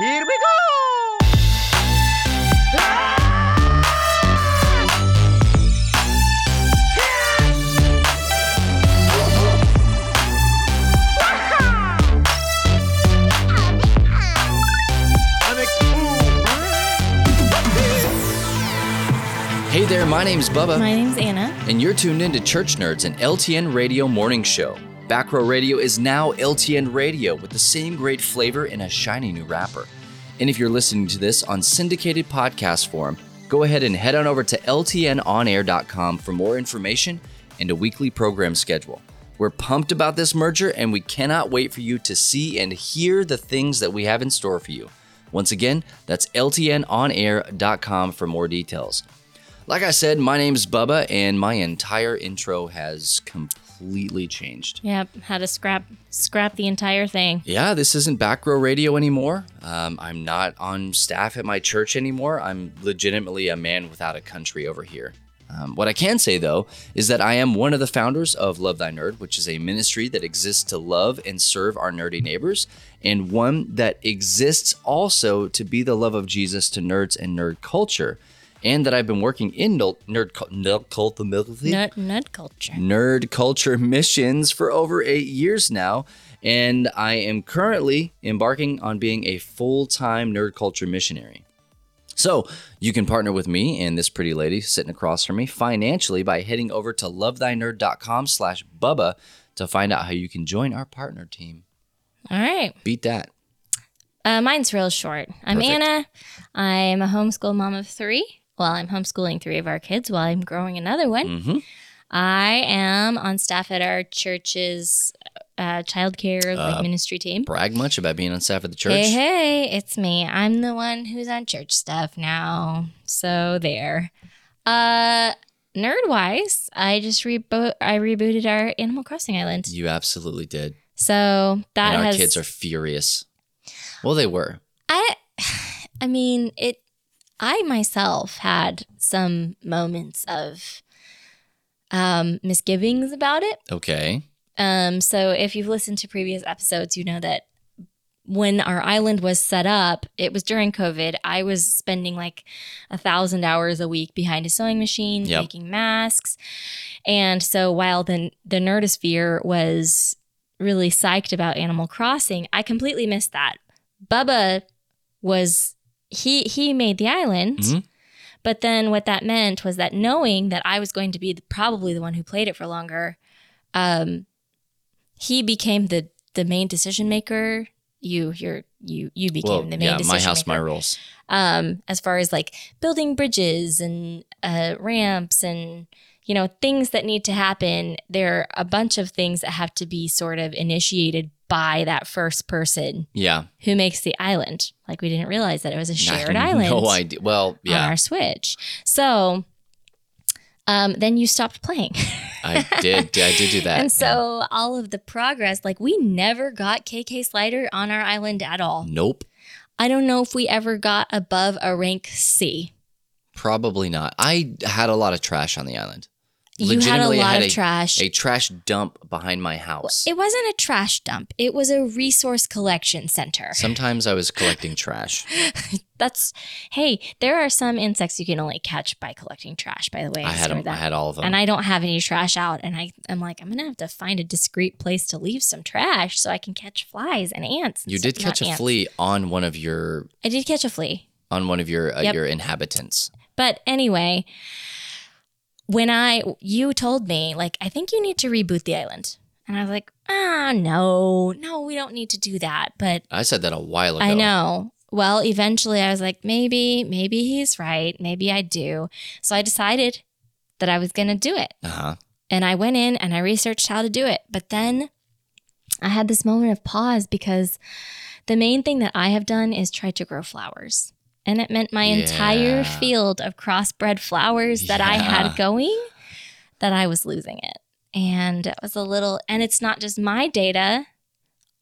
Here we go! Hey there, my name's Bubba, My name's Anna. and you're tuned in to Church Nerds, an LTN radio morning show. Back Row Radio is now LTN Radio with the same great flavor in a shiny new wrapper. And if you're listening to this on syndicated podcast form, go ahead and head on over to ltnonair.com for more information and a weekly program schedule. We're pumped about this merger and we cannot wait for you to see and hear the things that we have in store for you. Once again, that's ltnonair.com for more details. Like I said, my name's Bubba, and my entire intro has completely changed. Yep, had to scrap scrap the entire thing. Yeah, this isn't back row radio anymore. Um, I'm not on staff at my church anymore. I'm legitimately a man without a country over here. Um, what I can say, though, is that I am one of the founders of Love Thy Nerd, which is a ministry that exists to love and serve our nerdy neighbors, and one that exists also to be the love of Jesus to nerds and nerd culture. And that I've been working in nerd, nerd, nerd culture Nut nut culture. nerd culture missions for over eight years now. And I am currently embarking on being a full time nerd culture missionary. So you can partner with me and this pretty lady sitting across from me financially by heading over to lovethynerd.com slash bubba to find out how you can join our partner team. All right. Beat that. Uh, mine's real short. I'm Perfect. Anna. I'm a homeschool mom of three. Well, I'm homeschooling three of our kids while I'm growing another one. hmm I am on staff at our church's uh, childcare like Uh, ministry team. Brag much about being on staff at the church. Hey, hey, it's me. I'm the one who's on church stuff now. So there. Uh nerd wise, I just rebo- I rebooted our Animal Crossing Island. You absolutely did. So that and our has kids are furious. Well, they were. I I mean, it I myself had some moments of um misgivings about it. Okay. Um, so if you've listened to previous episodes, you know that when our island was set up, it was during COVID. I was spending like a thousand hours a week behind a sewing machine, Yep. making masks. And so while the the nerdosphere was really psyched about Animal Crossing, I completely missed that. Bubba was he he made the island. Mhm. But then what that meant was that knowing that I was going to be the, probably the one who played it for longer, um, he became the the main decision maker. You you're you you became Well, the main decision. yeah, decision my house, my rules. Um, as far as like building bridges and uh, ramps and you know things that need to happen, there are a bunch of things that have to be sort of initiated by that first person Yeah. who makes the island. Like we didn't realize that it was a shared had island No idea. Well, on yeah, our Switch. So um, then you stopped playing. I did. I did do that. and so all of the progress, like we never got KK Slider on our island at all. nope, I don't know if we ever got above a rank C. probably not. I had a lot of trash on the island. You had a lot had of a- trash. A trash dump behind my house. it wasn't a trash dump. It was a resource collection center. Sometimes I was collecting trash. That's hey, there are some insects you can only catch by collecting trash. By the way, I had discovered them. I had all of them. and I don't have any trash out. And I, I'm like, I'm gonna have to find a discreet place to leave some trash so I can catch flies and ants. and you stuff- did catch not a ants. flea on one of your I did catch a flea. on one of your uh, Yep. your inhabitants. But anyway, when I you told me like I think you need to reboot the island, and I was like, ah, no, no, we don't need to do that. But I said that a while ago. I know. Well, eventually I was like, maybe, maybe he's right. Maybe I do. So I decided that I was gonna do it. Uh huh. And I went in and I researched how to do it. But then I had this moment of pause because the main thing that I have done is try to grow flowers. And it meant my entire field of crossbred flowers that I had going that I was losing it. And it was a little, and it's not just my data,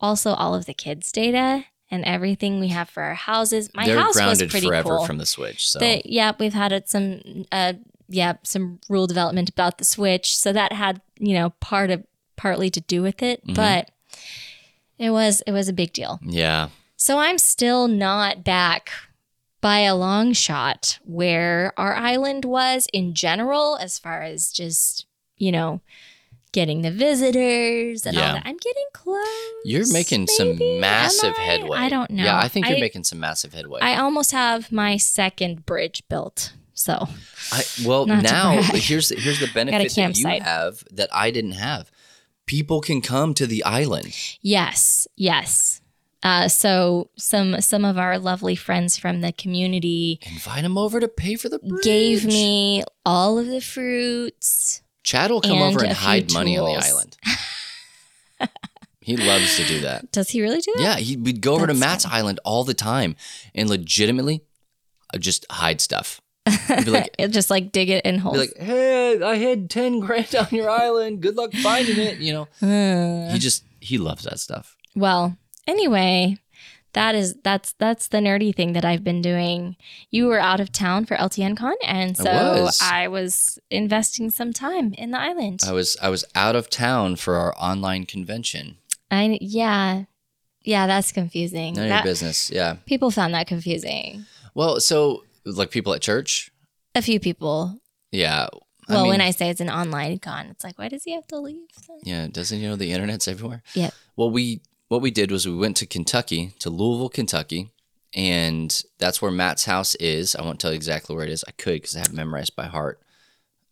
also all of the kids' data and everything we have for our houses. My They're house was pretty forever cool. from the Switch. So The- yeah, we've had it some uh yeah, some rule development about the Switch. So that had, you know, part of partly to do with it, Mhm. but it was it was a big deal. yeah, So I'm still not back by a long shot where our island was in general, as far as just, you know, getting the visitors and Yeah. all that. I'm getting close. You're making some maybe? Am massive I? headway. I don't know. Yeah, I think you're I- making some massive headway. I almost have my second bridge built. So I, well, now here's here's the benefit that you have that I didn't have. People can come to the island. yes, yes. Uh, so some some of our lovely friends from the community Invite them over to pay for the bridge. gave me all of the fruits. Chad will come and over and hide money on the island. he loves to do that. Does he really do that? Yeah, he, we'd go over to That's Matt's island all the time and legitimately uh, just hide stuff. He'd be like, just like dig it in holes. be like, hey, I had 10 grand on your island. Good luck finding it. You know, he just, he loves that stuff. well, anyway, that is that's that's the nerdy thing that I've been doing. You were out of town for LTN Con, and I so was. I was investing some time in the island. I was, I was out of town for our online convention. I yeah, yeah, that's confusing. None of your business. Yeah. people found that confusing. Well, so like people at church. A few people. Yeah. Well, mean, when I say it's an online con, it's like, why does he have to leave? Yeah, doesn't you know the internet's everywhere? Yep. Well, we what we did was we went to Kentucky, to Louisville, Kentucky, and that's where Matt's house is. I won't tell you exactly where it is. I could because I have memorized by heart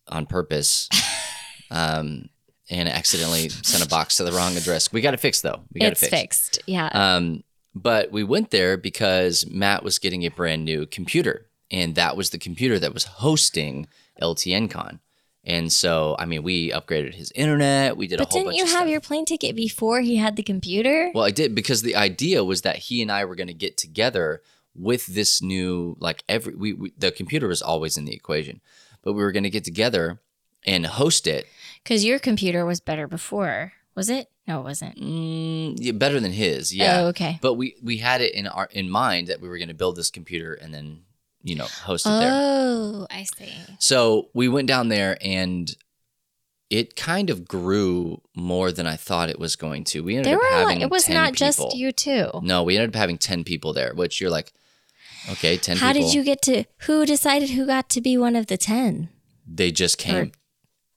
on purpose. um, and accidentally sent a box to the wrong address. We got it fixed though. We got It's it fixed. Yeah. Um, but we went there because Matt was getting a brand new computer, and that was the computer that was hosting LTN Con. And so, I mean, we upgraded his internet. We did but a whole didn't you have stuff. your plane ticket before he had the computer? Well, I did because the idea was that he and I were going to get together with this new, like every we, we the computer was always in the equation, but we were going to get together and host it Because your computer was better before, was it? No, it wasn't. mm, yeah, better than his. Yeah, Oh, okay. but we we had it in our in mind that we were going to build this computer and then you know hosted it there. Oh, I see. So we went down there and it kind of grew more than I thought it was going to. We ended There up having it was 10 not just you two. No, we ended up having 10 people there, which you're like, okay, 10 How people. did you get to? Who decided who got to be one of the ten? They just came. Or-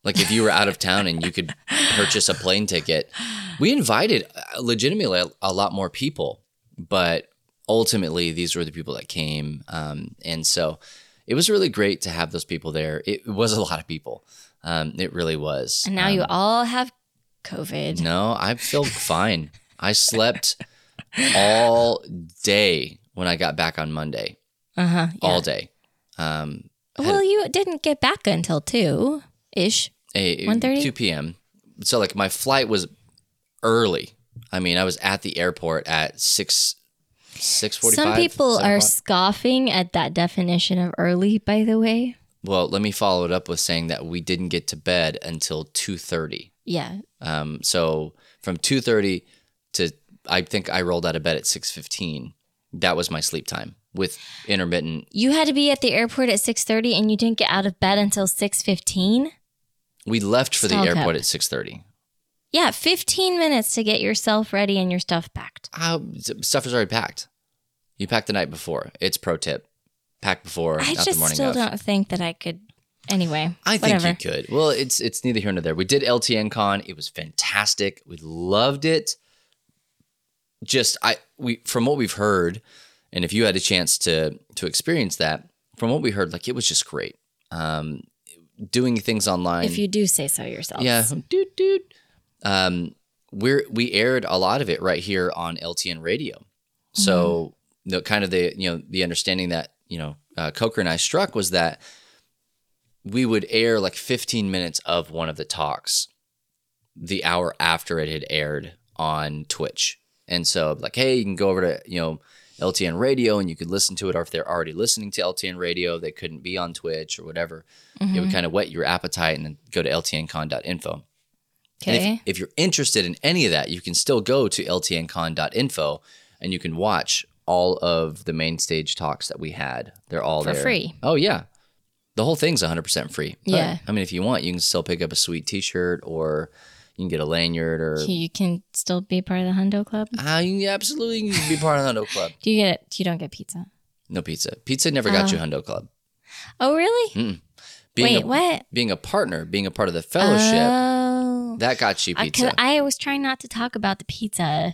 like if you were out of town and you could purchase a plane ticket, we invited uh, legitimately a lot more people, but ultimately these were the people that came. Um, and so it was really great to have those people there. It was a lot of people. Um, it really was. And now you Um, all have COVID. No, I feel fine. I slept all day when I got back on Monday, Uh huh. all day. Um, Well, you didn't get back until two ish. a, 1:30? 2 p.m. So like my flight was early. I mean, I was at the airport at six six forty five. Some people are scoffing at that definition of early. By the way, Well, let me follow it up with saying that we didn't get to bed until two thirty. yeah. Um, so from two thirty to I think I rolled out of bed at six fifteen. That was my sleep time with intermittent. You had to be at the airport at six thirty, and you didn't get out of bed until six fifteen. We left for the airport cup. at six thirty. Yeah, fifteen minutes to get yourself ready and your stuff packed. Uh, stuff is already packed. You pack the night before. It's pro tip. Pack before, I not just the morning still of. don't think that I could. Anyway, I think whatever. you could. Well, it's it's neither here nor there. We did LTN Con. It was fantastic. We loved it. Just I we from what we've heard, and if you had a chance to to experience that, from what we heard, like it was just great. Um, doing things online. If you do say so yourself. Yeah, dude, dude. Um, we're we aired a lot of it right here on LTN radio. So the kind of the you know the understanding that you know uh, Coker and I struck was that we would air like 15 minutes of one of the talks the hour after it had aired on Twitch. And so like, hey, you can go over to you know LTN radio and you could listen to it, or if they're already listening to LTN radio, they couldn't be on Twitch or whatever. It would kind of whet your appetite and then go to ltncon.info. Okay. if, if you're interested in any of that, you can still go to ltncon.info and you can watch all of the main stage talks that we had. They're all there. For there. free. Oh, yeah. The whole thing's 100% free. But, Yeah. I mean, if you want, you can still pick up a sweet t shirt or, You can get a lanyard or You can still be part of the Hundo Club. ah, you absolutely you can be part of the Hundo Club. Do you get? You don't get pizza. No pizza. Pizza never got Oh. you Hundo Club. Oh, really? Mm. Being Wait, a, what? being a partner, being a part of the fellowship, Oh. that got you I, pizza. could, I was trying not to talk about the pizza.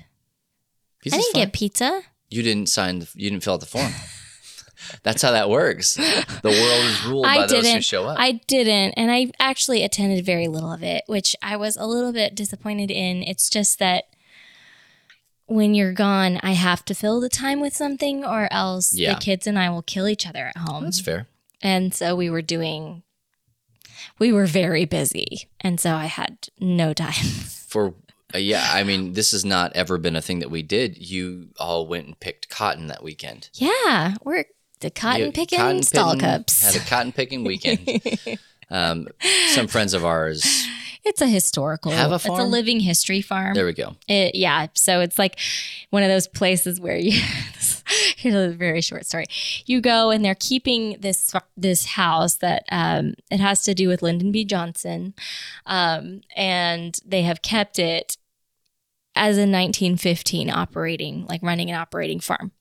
Pizza's I didn't get pizza. You didn't sign. The, you didn't fill out the form. That's how that works. The world is ruled I by those who didn't. show up. I didn't, and I actually attended very little of it, which I was a little bit disappointed in. It's just that when you're gone, I have to fill the time with something, or else Yeah. the kids and I will kill each other at home. That's fair. And so we were doing, we were very busy, and so I had no time. For yeah, I mean, this has not ever been a thing that we did. You all went and picked cotton that weekend. yeah, we're the cotton You- picking cotton stall picking- cups. Had a cotton picking weekend. um, some friends of ours. it's a historical. Have a farm? It's a living history farm. There we go. It, yeah, so it's like one of those places where you. here's a very short story. You go and they're keeping this this house that um, it has to do with Lyndon B. Johnson, um, and they have kept it as a 1915 operating, like running an operating farm.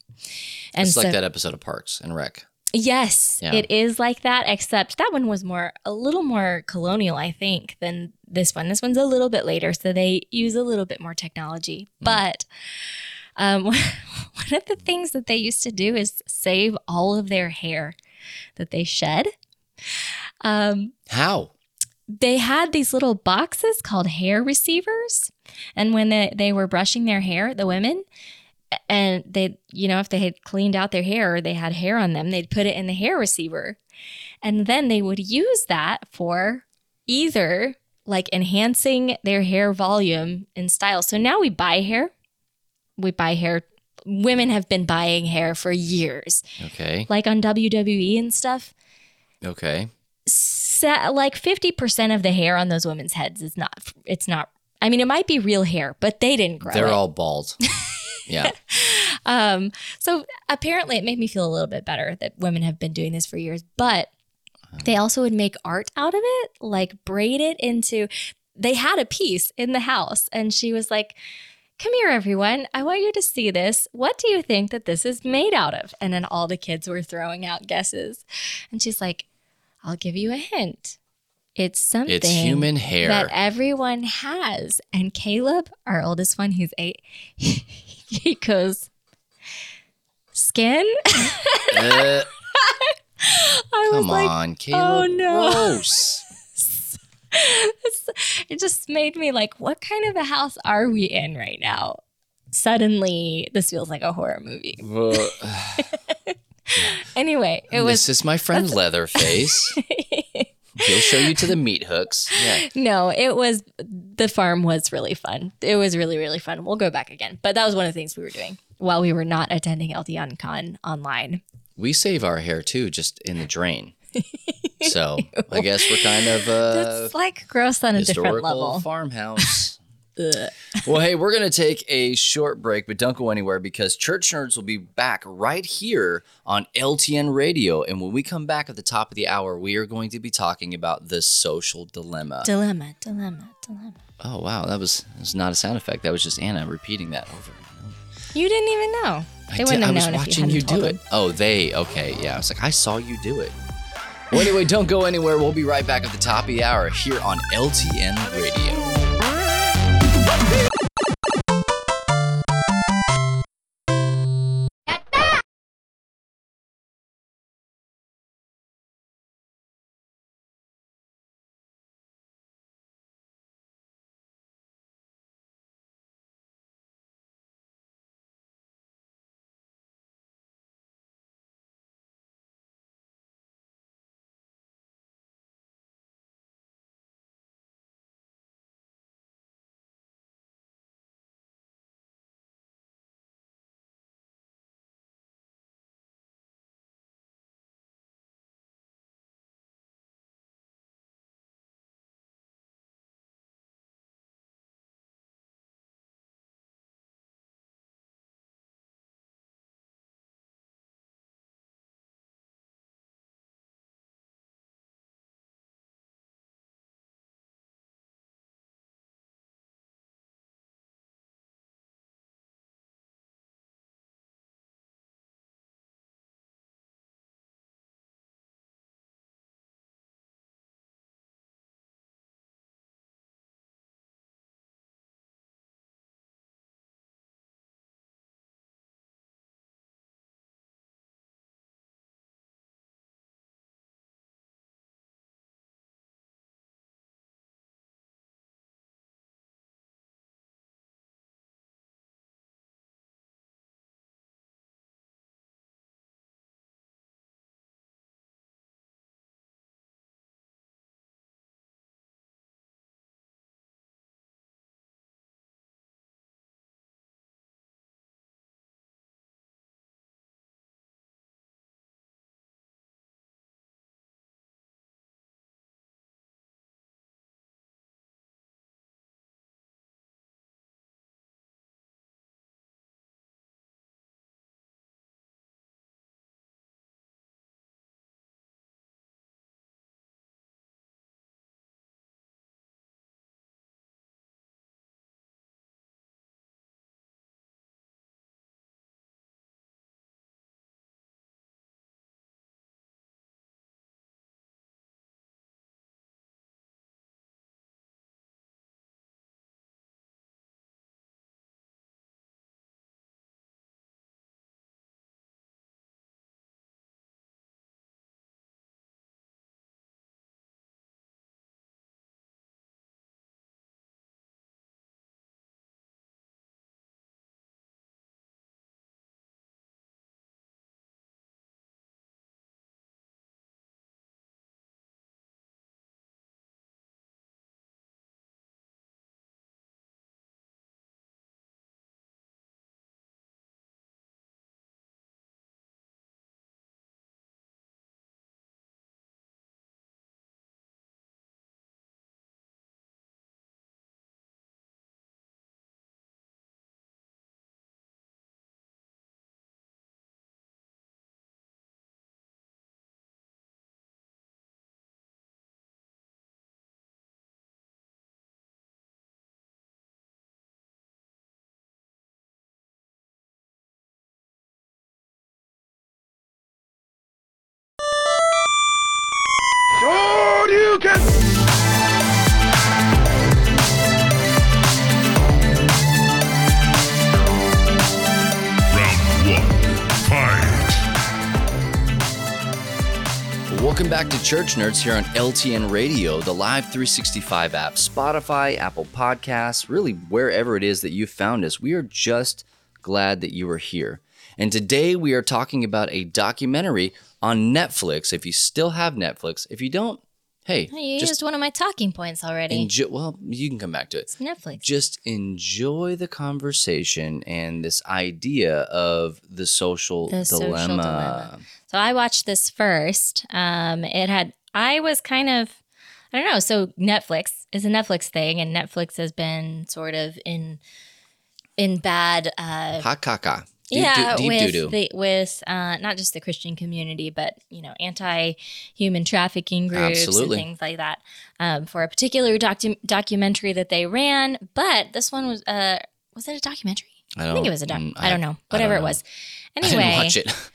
And it's so, like that episode of Parks and Rec. Yes, Yeah. it is like that, except that one was more a little more colonial, I think, than this one. This one's a little bit later, so they use a little bit more technology. Hmm. But um, one of the things that they used to do is save all of their hair that they shed. Um, How? they had these little boxes called hair receivers and when they, they were brushing their hair the women and they you know if they had cleaned out their hair or they had hair on them they'd put it in the hair receiver. And then they would use that for either like enhancing their hair volume and style. So now we buy hair. We buy hair. Women have been buying hair for years. Okay. like on wwe and stuff. Okay. sa- like 50% of the hair on those women's heads is not it's not I mean it might be real hair but they didn't grow it. They're it. all bald. yeah. um so apparently it made me feel a little bit better that women have been doing this for years but they also would make art out of it like braid it into they had a piece in the house and she was like Come here, everyone. I want you to see this. What do you think that this is made out of? And then all the kids were throwing out guesses. And she's like, I'll give you a hint. It's something It's human hair. that everyone has. And Caleb, our oldest one, who's eight, he goes, Skin? Uh, I was come like, on, Caleb. oh, no. Gross. It just made me like, what kind of a house are we in right now? Suddenly, this feels like a horror movie. Well, Anyway, it was this is my friend Leatherface. He'll show you to the meat hooks. Yeah. no, it was the farm was really fun. It was really really fun. We'll go back again, but that was one of the things we were doing while we were not attending LTN Con online. We save our hair too, just in the drain. So I guess we're kind of uh, That's like gross on a different level. farmhouse. Well, hey, we're going to take a short break, but don't go anywhere because Church Nerds will be back right here on LTN Radio. And when we come back at the top of the hour, we are going to be talking about the social dilemma. Dilemma, dilemma, dilemma. oh, wow. That was, that was not a sound effect. That was just Anna repeating that over and over. You didn't even know. I, They did- wouldn't I have was known if watching you you, do told it. Oh, they. Okay. Yeah. I was like, I saw you do it. Well, anyway, don't go anywhere. We'll be right back at the top of the hour here on LTN Radio. Fuck you! Welcome back to Church Nerds here on LTN Radio, the Live 365 app, Spotify, Apple Podcasts, really wherever it is that you found us. We are just glad that you are here. And today we are talking about a documentary on Netflix. If you still have Netflix, if you don't, hey, You just used one of my talking points already. enjoy. Well, you can come back to it. it's Netflix. Just enjoy the conversation and this idea of the social, The social dilemma. dilemma. So I watched this first. Um, it had I was kind of I don't know. So Netflix is a Netflix thing, and Netflix has been sort of in in bad. Uh, Ha ka ka. Deep yeah, deep with the with uh, not just the Christian community, but you know, anti-human trafficking groups Absolutely. and things like that. Um, for a particular docu- documentary that they ran, but this one was uh, was it a documentary? I, I think it was a doc. mm, I, don't know. I don't Whatever know. it was. I Anyway, didn't watch it.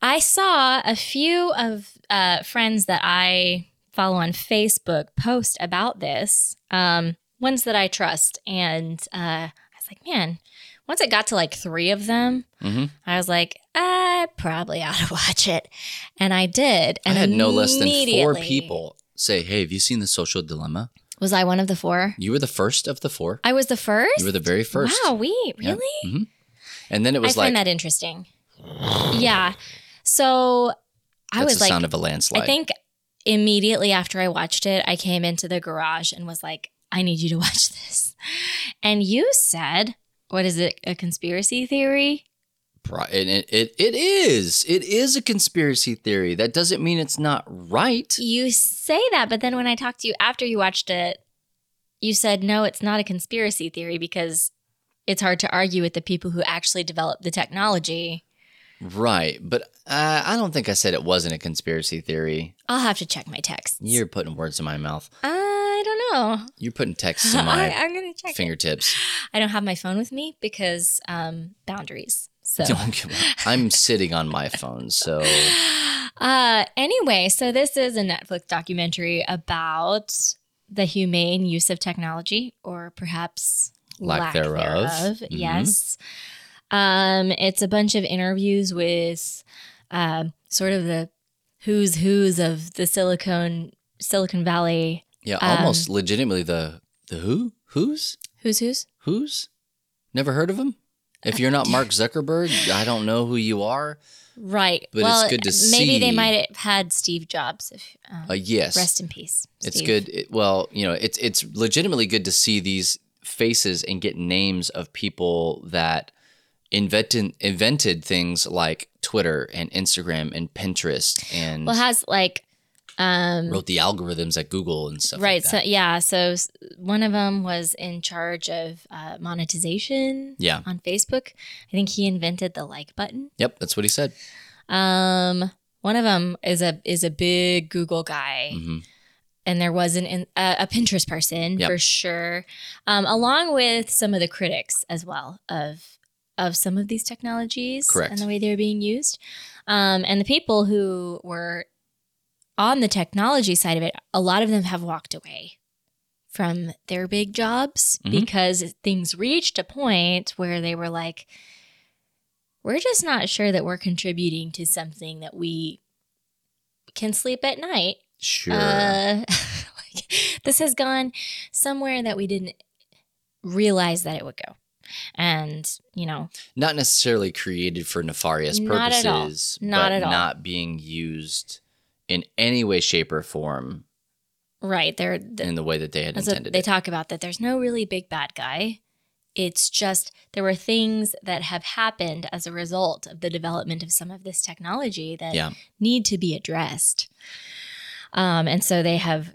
I saw a few of uh, friends that I follow on Facebook post about this, um, ones that I trust. And uh, I was like, man, once it got to like three of them, Mhm. I was like, I probably ought to watch it. And I did. And I had no less than four people say, "Hey, have you seen the Social Dilemma?" Was I one of the four? You were the first of the four. I was the first? You were the very first. Wow, we Yeah. really? Mhm. And then it I was like find that interesting. Yeah. So I that's was the like, sound of a landslide. I think immediately after I watched it, I came into the garage and was like, I need you to watch this. And you said, what is it? A conspiracy theory? And it, it it is it is a conspiracy theory. That doesn't mean it's not right. You say that, but then when I talked to you after you watched it, you said, no, it's not a conspiracy theory because it's hard to argue with the people who actually developed the technology. Right, but uh, I don't think I said it wasn't a conspiracy theory. I'll have to check my texts. You're putting words in my mouth. I don't know. You're putting texts in I, my I'm going to check it. fingertips. I don't have my phone with me because um, boundaries. So, Don't give up. I'm sitting on my phone, so uh, anyway, so this is a Netflix documentary about the humane use of technology, or perhaps Lack thereof. Mhm. Yes, um, it's a bunch of interviews with um sort of the who's who's of the Silicon Silicon Valley. yeah, Um, almost legitimately the the who who's Who's who's? who's never heard of him. If you're not Mark Zuckerberg, I don't know who you are. Right. But it's good to maybe they might have had Steve Jobs. If um, Uh, yes, rest in peace. It's good. It- well, you know, it's it's legitimately good to see these faces and get names of people that invented invented things like Twitter and Instagram and Pinterest and Well, has like um wrote the algorithms at Google and stuff. right Like so yeah so one of them was in charge of uh, monetization yeah. on facebook i think he invented the like button Yep. That's what he said. um one of them is a is a big google guy hmm and there was an a pinterest person Yep. for sure um, along with some of the critics as well of of some of these technologies Correct. and the way they're being used um, and the people who were on the technology side of it a lot of them have walked away from their big jobs Mhm. because things reached a point where they were like we're just not sure that we're contributing to something that we can sleep at night Sure. uh, like, this has gone somewhere that we didn't realize that it would go. And, you know, not necessarily created for nefarious Not at all. purposes, Not but at all. not being used in any way, shape, or form right, they're, the, in the way that they had intended. they it. talk about that there's no really big bad guy. It's just there were things that have happened as a result of the development of some of this technology that Yeah. need to be addressed. Um, and so they have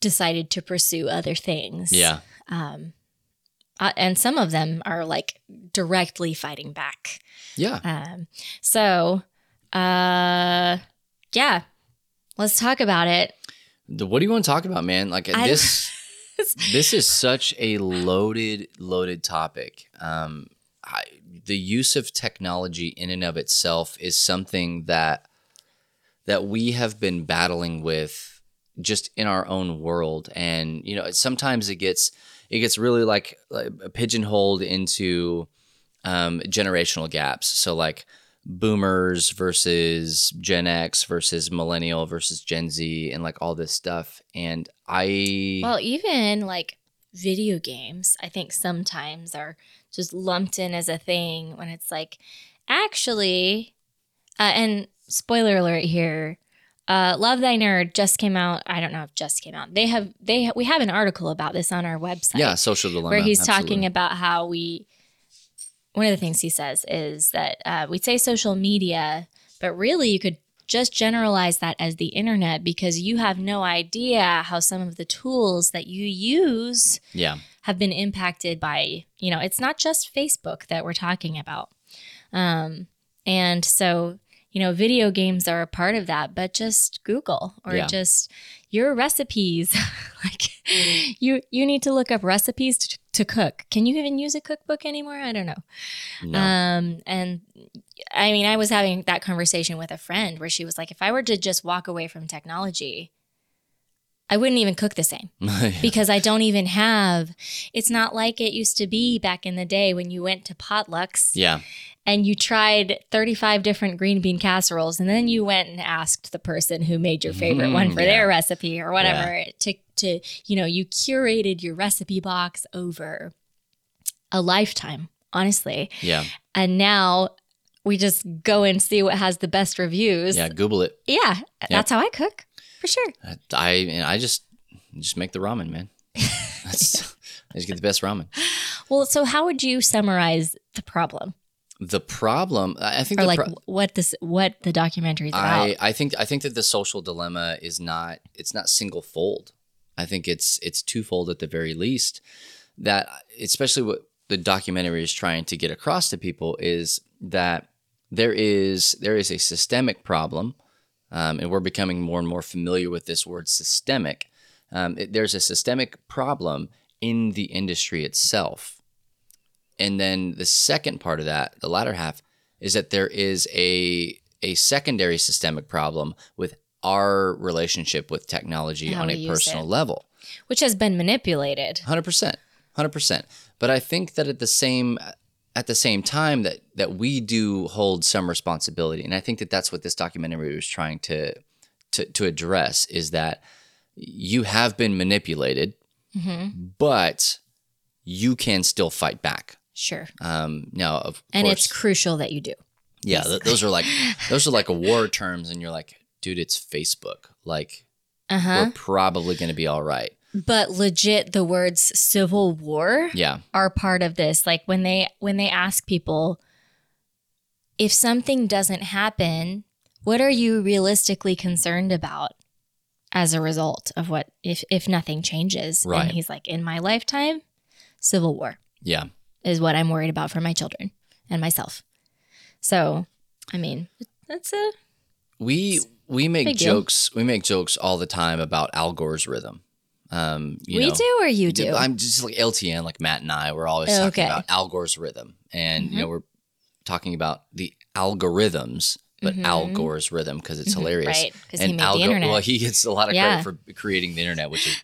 decided to pursue other things. yeah. Um, uh, and some of them are like directly fighting back. Yeah. Um, so, uh, yeah, let's talk about it. The- What do you want to talk about, man? Like I- this, this is such a loaded, loaded topic. Um, I, the use of technology in and of itself is something that that we have been battling with just in our own world and you know sometimes it gets it gets really like, like pigeonholed into um, generational gaps. So like boomers versus gen x versus millennial versus gen z and like all this stuff. And i Well, even like video games, I think sometimes are just lumped in as a thing when it's like, actually, uh, and spoiler alert here, uh, Love Thy Nerd just came out. I don't know if just came out. They have they we have an article about this on our website. yeah social dilemma where he's absolutely. talking about how we one of the things he says is that uh, we say social media but really you could just generalize that as the internet because you have no idea how some of the tools that you use yeah have been impacted by you know it's not just facebook that we're talking about um, and so you know video games are a part of that but just google or Yeah. just your recipes. Like you you need to look up recipes to, to cook. Can you even use a cookbook anymore? I don't know. No. Um, and I mean, I was having that conversation with a friend where she was like, if I were to just walk away from technology, I wouldn't even cook the same because I don't even have. It's not like it used to be back in the day when you went to potlucks yeah and you tried 35 different green bean casseroles and then you went and asked the person who made your favorite one Mm, for yeah. their recipe or whatever to to you know you curated your recipe box over a lifetime honestly. Yeah. And now we just go and see what has the best reviews. Yeah google it. Yeah that's how i cook for sure. I I just just make the ramen, man. That's, I just get the best ramen. well so how would you summarize the problem The problem, I think, or like pro- what this what the documentary is about I I think I think that the social dilemma is not it's not single fold. I think it's it's twofold at the very least. That especially what the documentary is trying to get across to people is that there is there is a systemic problem, um, and we're becoming more and more familiar with this word systemic. Um, it- there's a systemic problem in the industry itself, and then the second part of that, the latter half, is that there is a a secondary systemic problem with our relationship with technology How on a personal it. level. which has been manipulated Hundred percent, hundred percent. But I think that at the same at the same time that that we do hold some responsibility, and I think that that's what this documentary was trying to to to address is that you have been manipulated, Mm-hmm. but you can still fight back. Sure Um, now, of and course, it's crucial that you do yeah, th- those are like those are like war terms, and you're like, dude, it's Facebook. Like, uh-huh we're probably going to be all right. but legit the words civil war Yeah, are part of this like when they when they ask people if something doesn't happen what are you realistically concerned about as a result of what if if nothing changes Right. and he's like in my lifetime civil war yeah. Is what i'm worried about for my children and myself so i mean that's a We we make jokes. We make jokes all the time about Al Gore's rhythm. Um, you we know, do or you do I'm just like LTN, like Matt and I. We're always talking okay. about Al Gore's rhythm, and you Mhm. know we're talking about the algorithms, but Al Mhm. Gore's rhythm because it's hilarious. right because he made Al the internet well, he gets a lot of Yeah. credit for creating the internet, which is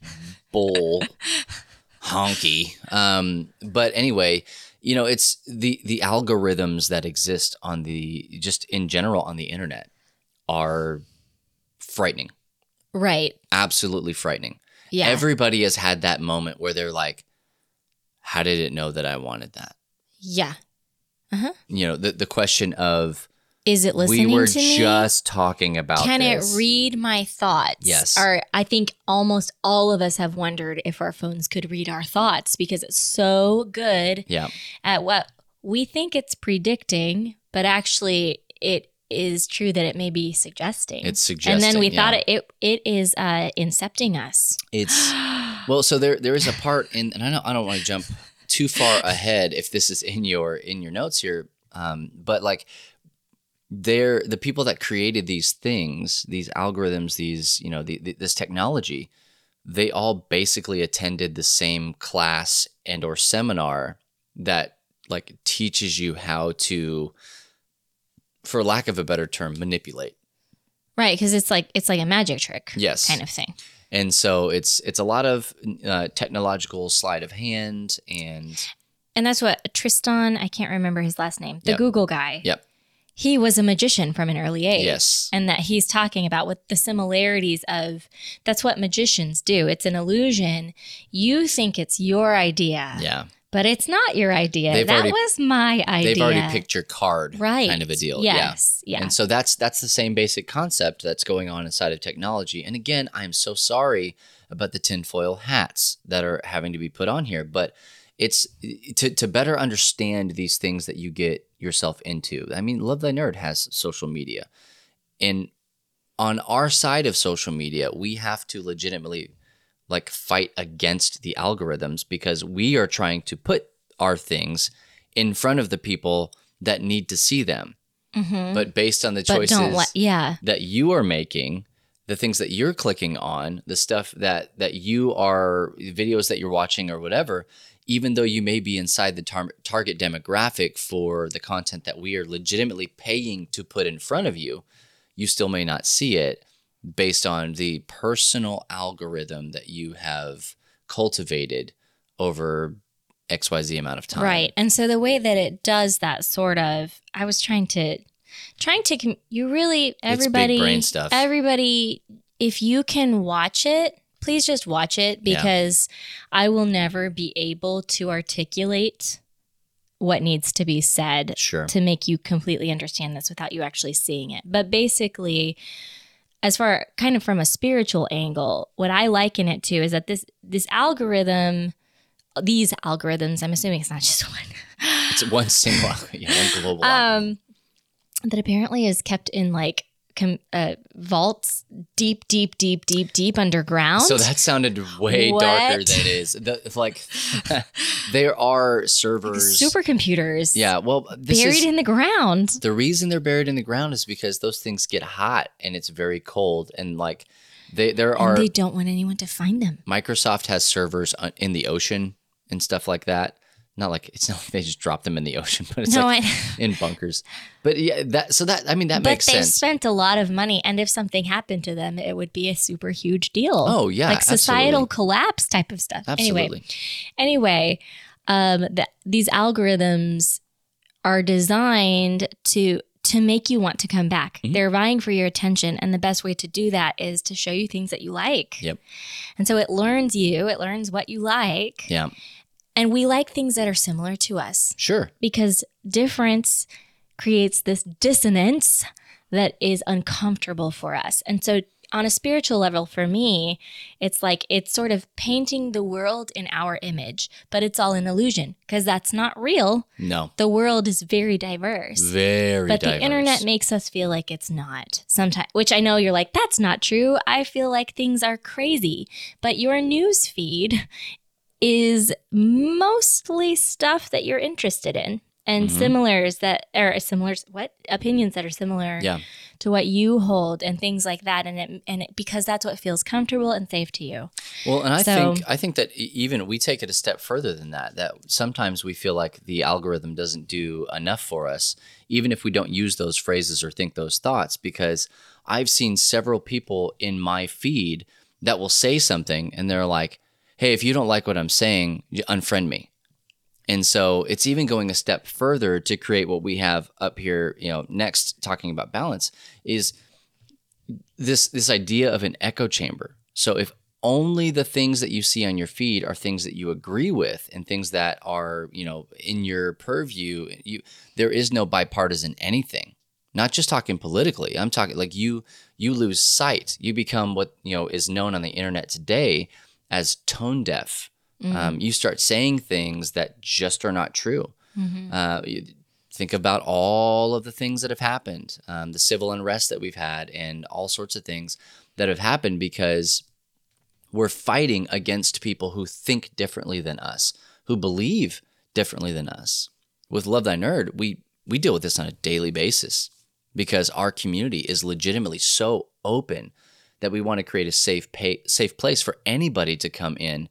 bull honky. Um, but anyway, you know, it's the the algorithms that exist on the just in general on the internet are frightening, right absolutely frightening. yeah Everybody has had that moment where they're like, "How did it know that I wanted that?" yeah Uh-huh. You know, the the question of is it listening to me? we were to me just talking about Can this. it read my thoughts? Yes. Or I think almost all of us have wondered if our phones could read our thoughts because it's so good Yeah, at what we think it's predicting, but actually it is true that it may be suggesting. it's suggesting. and then we yeah. thought it, it it is uh incepting us. it's well. So there there is a part in, and I don't I don't want to jump too far ahead if this is in your in your notes here, um, but like they're the people that created these things, these algorithms, these you know the, the, this technology, they all basically attended the same class and or seminar that like teaches you how to, for lack of a better term, manipulate. Right, because it's like it's like a magic trick Yes. kind of thing. And so it's it's a lot of uh, technological sleight of hand and And that's what Tristan, I can't remember his last name, the Yep. Google guy. yep He was a magician from an early age. yes And that he's talking about with the similarities of that's what magicians do. It's an illusion. You think it's your idea, yeah but it's not your idea. They've that already- was my idea. they've already picked your card right. kind of a deal Yes. yeah Yeah. And so that's that's the same basic concept that's going on inside of technology. And again, I'm so sorry about the tinfoil hats that are having to be put on here, but it's to to better understand these things that you get yourself into. I mean, Love Thy Nerd has social media. And on our side of social media, we have to legitimately like fight against the algorithms because we are trying to put our things in front of the people that need to see them Mhm. but based on the choices let, yeah. that you are making the things that you're clicking on the stuff that that you are videos that you're watching or whatever even though you may be inside the tar- target demographic for the content that we are legitimately paying to put in front of you you still may not see it based on the personal algorithm that you have cultivated over xyz amount of time Right. And so the way that it does that sort of, I was trying to, trying to you really, everybody, brain stuff. everybody, if you can watch it, please just watch it Yeah. because I will never be able to articulate what needs to be said sure to make you completely understand this without you actually seeing it. But basically, as far kind of from a spiritual angle, what I liken it to is that this this algorithm, these algorithms, I'm assuming it's not just one, it's one single yeah, one global um, that apparently is kept in like com- uh, vaults deep, deep, deep, deep, deep underground. So that sounded way darker than it is. The, like there are servers. supercomputers, Yeah. Well, this buried is in the ground. the reason they're buried in the ground is because those things get hot and it's very cold and like they there are and they don't want anyone to find them. Microsoft has servers in the ocean and stuff like that. Not like it's not like they just drop them in the ocean, but it's No, like I- in bunkers. But yeah, that so that I mean that but makes they sense. spent a lot of money, and if something happened to them, it would be a super huge deal. Oh yeah, like societal absolutely. collapse type of stuff. Absolutely. Anyway, anyway, um, the, these algorithms are designed to to make you want to come back. Mhm. They're vying for your attention, and the best way to do that is to show you things that you like. Yep. And so it learns you. It learns what you like, Yeah. And we like things that are similar to us Sure. because difference creates this dissonance that is uncomfortable for us. And so, on a spiritual level, for me, it's like it's sort of painting the world in our image, but it's all an illusion because that's not real. No. The world is very diverse. Very But diverse. the internet makes us feel like it's not sometimes, which I know you're like, that's not true. I feel like things are crazy. But your news feed is mostly stuff that you're interested in and Mhm. similars that are similar, what opinions that are similar Yeah. to what you hold and things like that. And it, and it, because that's what feels comfortable and safe to you. Well, and I So- think I think that even we take it a step further than that. That sometimes we feel like the algorithm doesn't do enough for us, even if we don't use those phrases or think those thoughts. Because I've seen several people in my feed that will say something, and they're like, "Hey, if you don't like what I'm saying, unfriend me." And so it's even going a step further to create what we have up here, you know, next talking about balance is this this idea of an echo chamber. So if only the things that you see on your feed are things that you agree with and things that are, you know, in your purview, you there is no bipartisan anything. Not just talking politically. I'm talking like you you lose sight. You become what, you know, is known on the internet today as tone deaf. Um, you start saying things that just are not true. Uh, you think about all of the things that have happened, um, the civil unrest that we've had, and all sorts of things that have happened because we're fighting against people who think differently than us, who believe differently than us. With Love Thy Nerd, we we deal with this on a daily basis because our community is legitimately so open that we want to create a safe pay, safe place for anybody to come in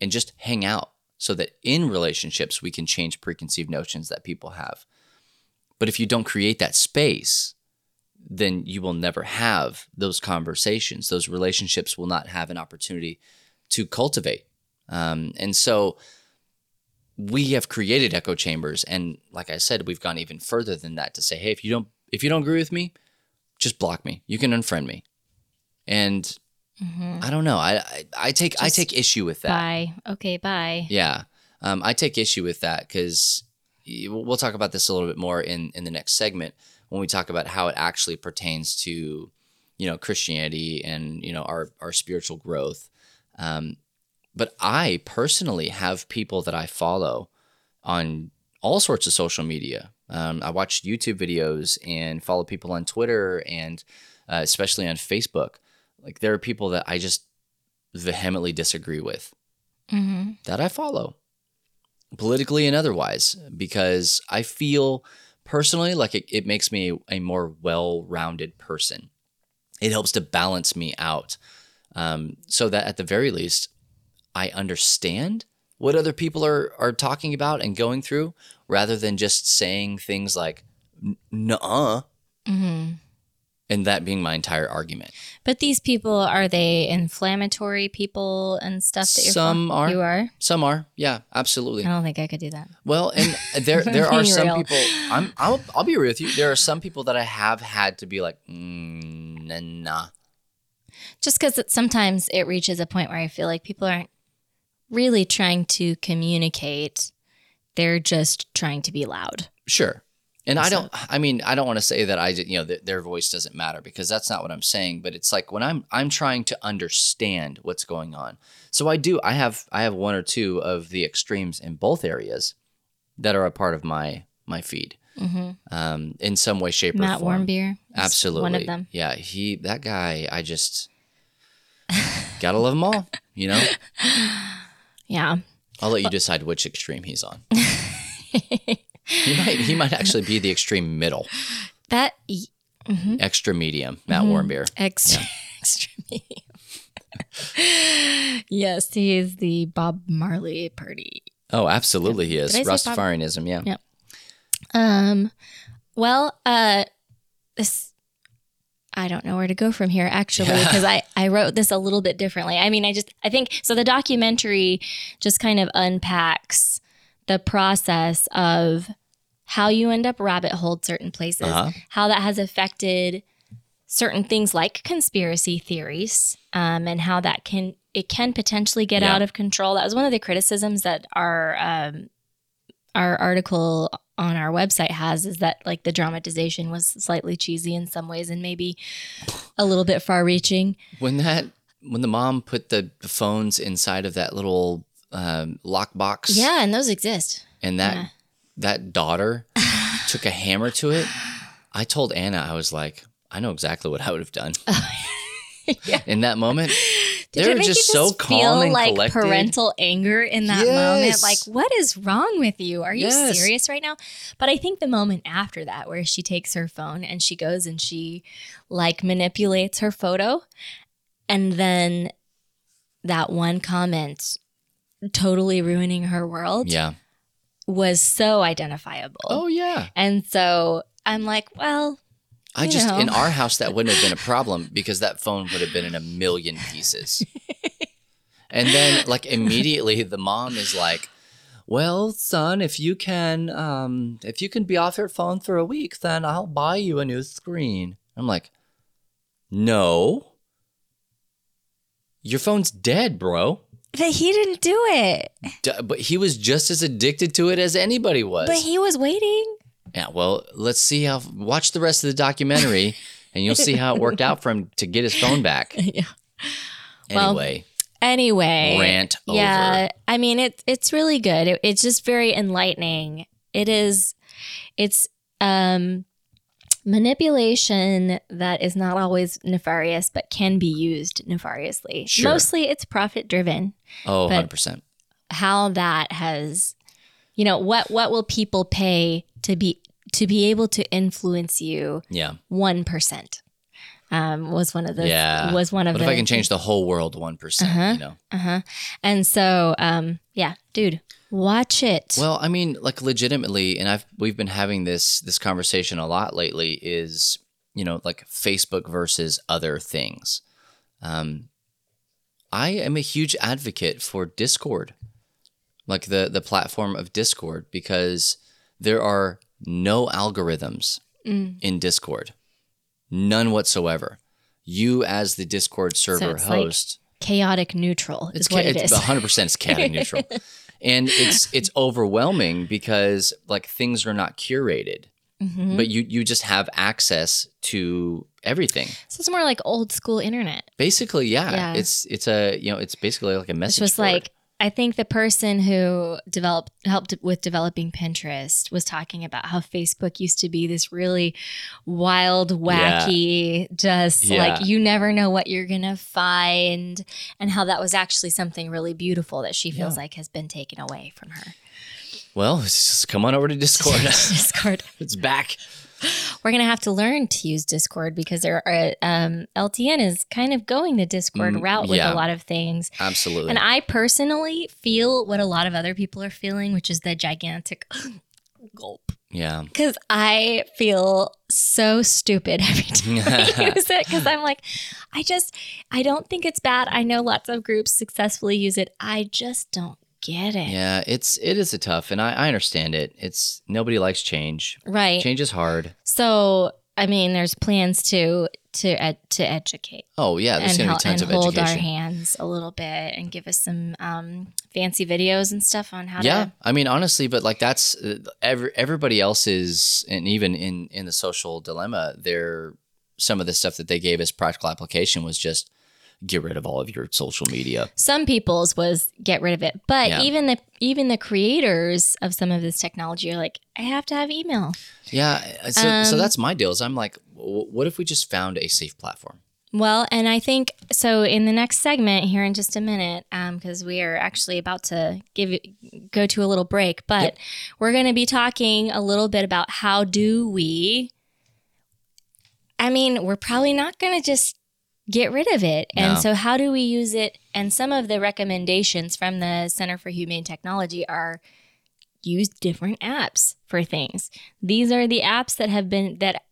and just hang out so that in relationships we can change preconceived notions that people have. But if you don't create that space, then you will never have those conversations. Those relationships will not have an opportunity to cultivate. Um, and so we have created echo chambers, and like I said, we've gone even further than that to say, hey, if you don't if you don't agree with me, just block me. You can unfriend me. And I don't know. I I, I take I Mm-hmm. Take issue with that. Bye. Okay, bye. Yeah, um, I take issue with that because we'll talk about this a little bit more in in the next segment when we talk about how it actually pertains to you know Christianity and you know our our spiritual growth. Um, but I personally have people that I follow on all sorts of social media. Um, I watch YouTube videos and follow people on Twitter and uh, especially on Facebook. Like there are people that I just vehemently disagree with Mm-hmm. that I follow, politically and otherwise, because I feel personally like it, it makes me a more well rounded person. It helps to balance me out um, so that at the very least, I understand what other people are, are talking about and going through rather than just saying things like, nuh Mm-hmm. And that being my entire argument. But these people are they inflammatory people and stuff that you're Some are. You are. Some are, yeah, absolutely. I don't think I could do that. Well, and there there are some real. people. I'm I'll, I'll be real with you. There are some people that I have had to be like, mm, nah, nah. Just because sometimes it reaches a point where I feel like people aren't really trying to communicate; they're just trying to be loud. Sure. And I don't. I mean, I don't want to say that I, you know, that their voice doesn't matter because that's not what I'm saying. But it's like when I'm I'm trying to understand what's going on. So I do. I have I have one or two of the extremes in both areas that are a part of my my feed, Mm-hmm. um, in some way, shape, or Matt form. Warmbier, Absolutely. one of them. Yeah, he that guy, I just gotta love them all. You know, Yeah, I'll let you decide which extreme he's on. he might he might actually be the extreme middle, that mhm. extra medium. Matt Mhm. Warmbier. extra extra medium. yes, he is the Bob Marley party. Oh, absolutely, he is Did I say Bob- Rastafarianism. Yeah. Yeah. Um, well, uh, this I don't know where to go from here actually Yeah. because I I wrote this a little bit differently. I mean, I just I think so. The documentary just kind of unpacks the process of how you end up rabbit holed certain places, Uh-huh. how that has affected certain things like conspiracy theories, um, and how that can it can potentially get Yeah. out of control. That was one of the criticisms that our um, our article on our website has is that like the dramatization was slightly cheesy in some ways and maybe a little bit far reaching. When that when the mom put the phones inside of that little um, lockbox, Yeah, and those exist. and that Yeah. that daughter took a hammer to it. I told Anna, I was like, I know exactly what I would have done Yeah. in that moment. Did they it were make just you so just calm feel and like collected. parental anger in that moment? Like, what is wrong with you? Are you Yes. serious right now? But I think the moment after that, where she takes her phone and she goes and she like manipulates her photo, and then that one comment totally ruining her world Yeah. was so identifiable. Oh yeah. And so I'm like, well, I just know. in our house that wouldn't have been a problem because that phone would have been in a million pieces. and then like immediately the mom is like, "Well, son, if you can um if you can be off your phone for a week, then I'll buy you a new screen." I'm like, "No. Your phone's dead, bro." But he didn't do it. D- but he was just as addicted to it as anybody was. But he was waiting. Yeah, well, let's see how. Watch the rest of the documentary, and you'll see how it worked out for him to get his phone back. yeah. Well, Anyway, Anyway, rant yeah, over. I mean it's it's really good. It, it's just very enlightening. It is, it's um manipulation that is not always nefarious, but can be used nefariously. Sure. Mostly, it's profit driven. Oh, but- 100 percent. How that has, you know, what what will people pay to be to be able to influence you Yeah, one percent? Um, was one of the Yeah. was one of but the if I can change the whole world one Uh-huh. you know. Uh huh. And so, um, yeah, dude, watch it. Well, I mean, like legitimately, and I've we've been having this this conversation a lot lately. Is you know, like Facebook versus other things. Um, I am a huge advocate for Discord, like the the platform of Discord, because there are no algorithms in Discord, none whatsoever. You as the Discord server it's like host, Chaotic neutral is it's what cha- it it's is. 100% it's chaotic neutral, and it's it's overwhelming because like things are not curated, Mhm. but you you just have access to everything. So it's more like old school internet. Basically, yeah, Yeah. it's it's a you know it's basically like a It's message. just board. like I think the person who developed helped with developing Pinterest was talking about how Facebook used to be this really wild, wacky, just Yeah. like you never know what you're gonna find, and how that was actually something really beautiful that she feels Yeah. like has been taken away from her. well, it's just come on over to Discord. Discord. it's back. We're gonna have to learn to use Discord because there are um, LTN is kind of going the Discord Mm, route with yeah. a lot of things. Absolutely. And I personally feel what a lot of other people are feeling, which is the gigantic gulp. yeah. Because I feel so stupid every time I use it. Because I'm like, I just, I don't think it's bad. I know lots of groups successfully use it. I just don't get it. Yeah, it's it is a tough, and I, I understand it. It's nobody likes change. Right. Change is hard. So, I mean, there's plans to to ed- to educate Oh yeah, there's gonna be tons and of hold our hands a little bit and give us some um, fancy videos and stuff on how Yeah, to. I mean honestly, but like that's uh, every, everybody else's, and even in in the social dilemma, there some of the stuff that they gave as practical application was just get rid of all of your social media. some people's was get rid of it but Yeah. even the even the creators of some of this technology are like i have to have email Yeah, uh, so so Um, that's my deal. Is I'm like, what if we just found a safe platform? well and i think so in the next segment here in just a minute because we are actually about to give go to a little break but Yep. we're going to be talking a little bit about how do we i mean we're probably not going to just get rid of it. And No. so how do we use it? And some of the recommendations from the center for humane technology are use different apps for things. These are the apps that have been that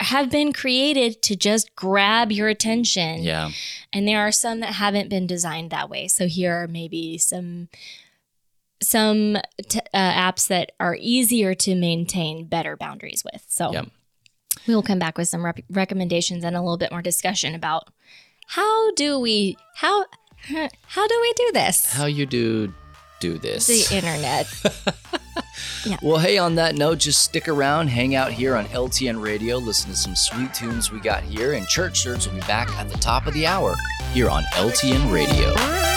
have been created to just grab your attention. Yeah, and there are some that haven't been designed that way. So here are maybe some some t- uh, apps that are easier to maintain better boundaries with. So Yep. We will come back with some rep- recommendations and a little bit more discussion about how do we how how do we do this how you do do this? the internet Well, hey, on that note, just stick around, hang out here on LTN Radio, listen to some sweet tunes we got here, and Church Nerds will be back at the top of the hour here on LTN Radio.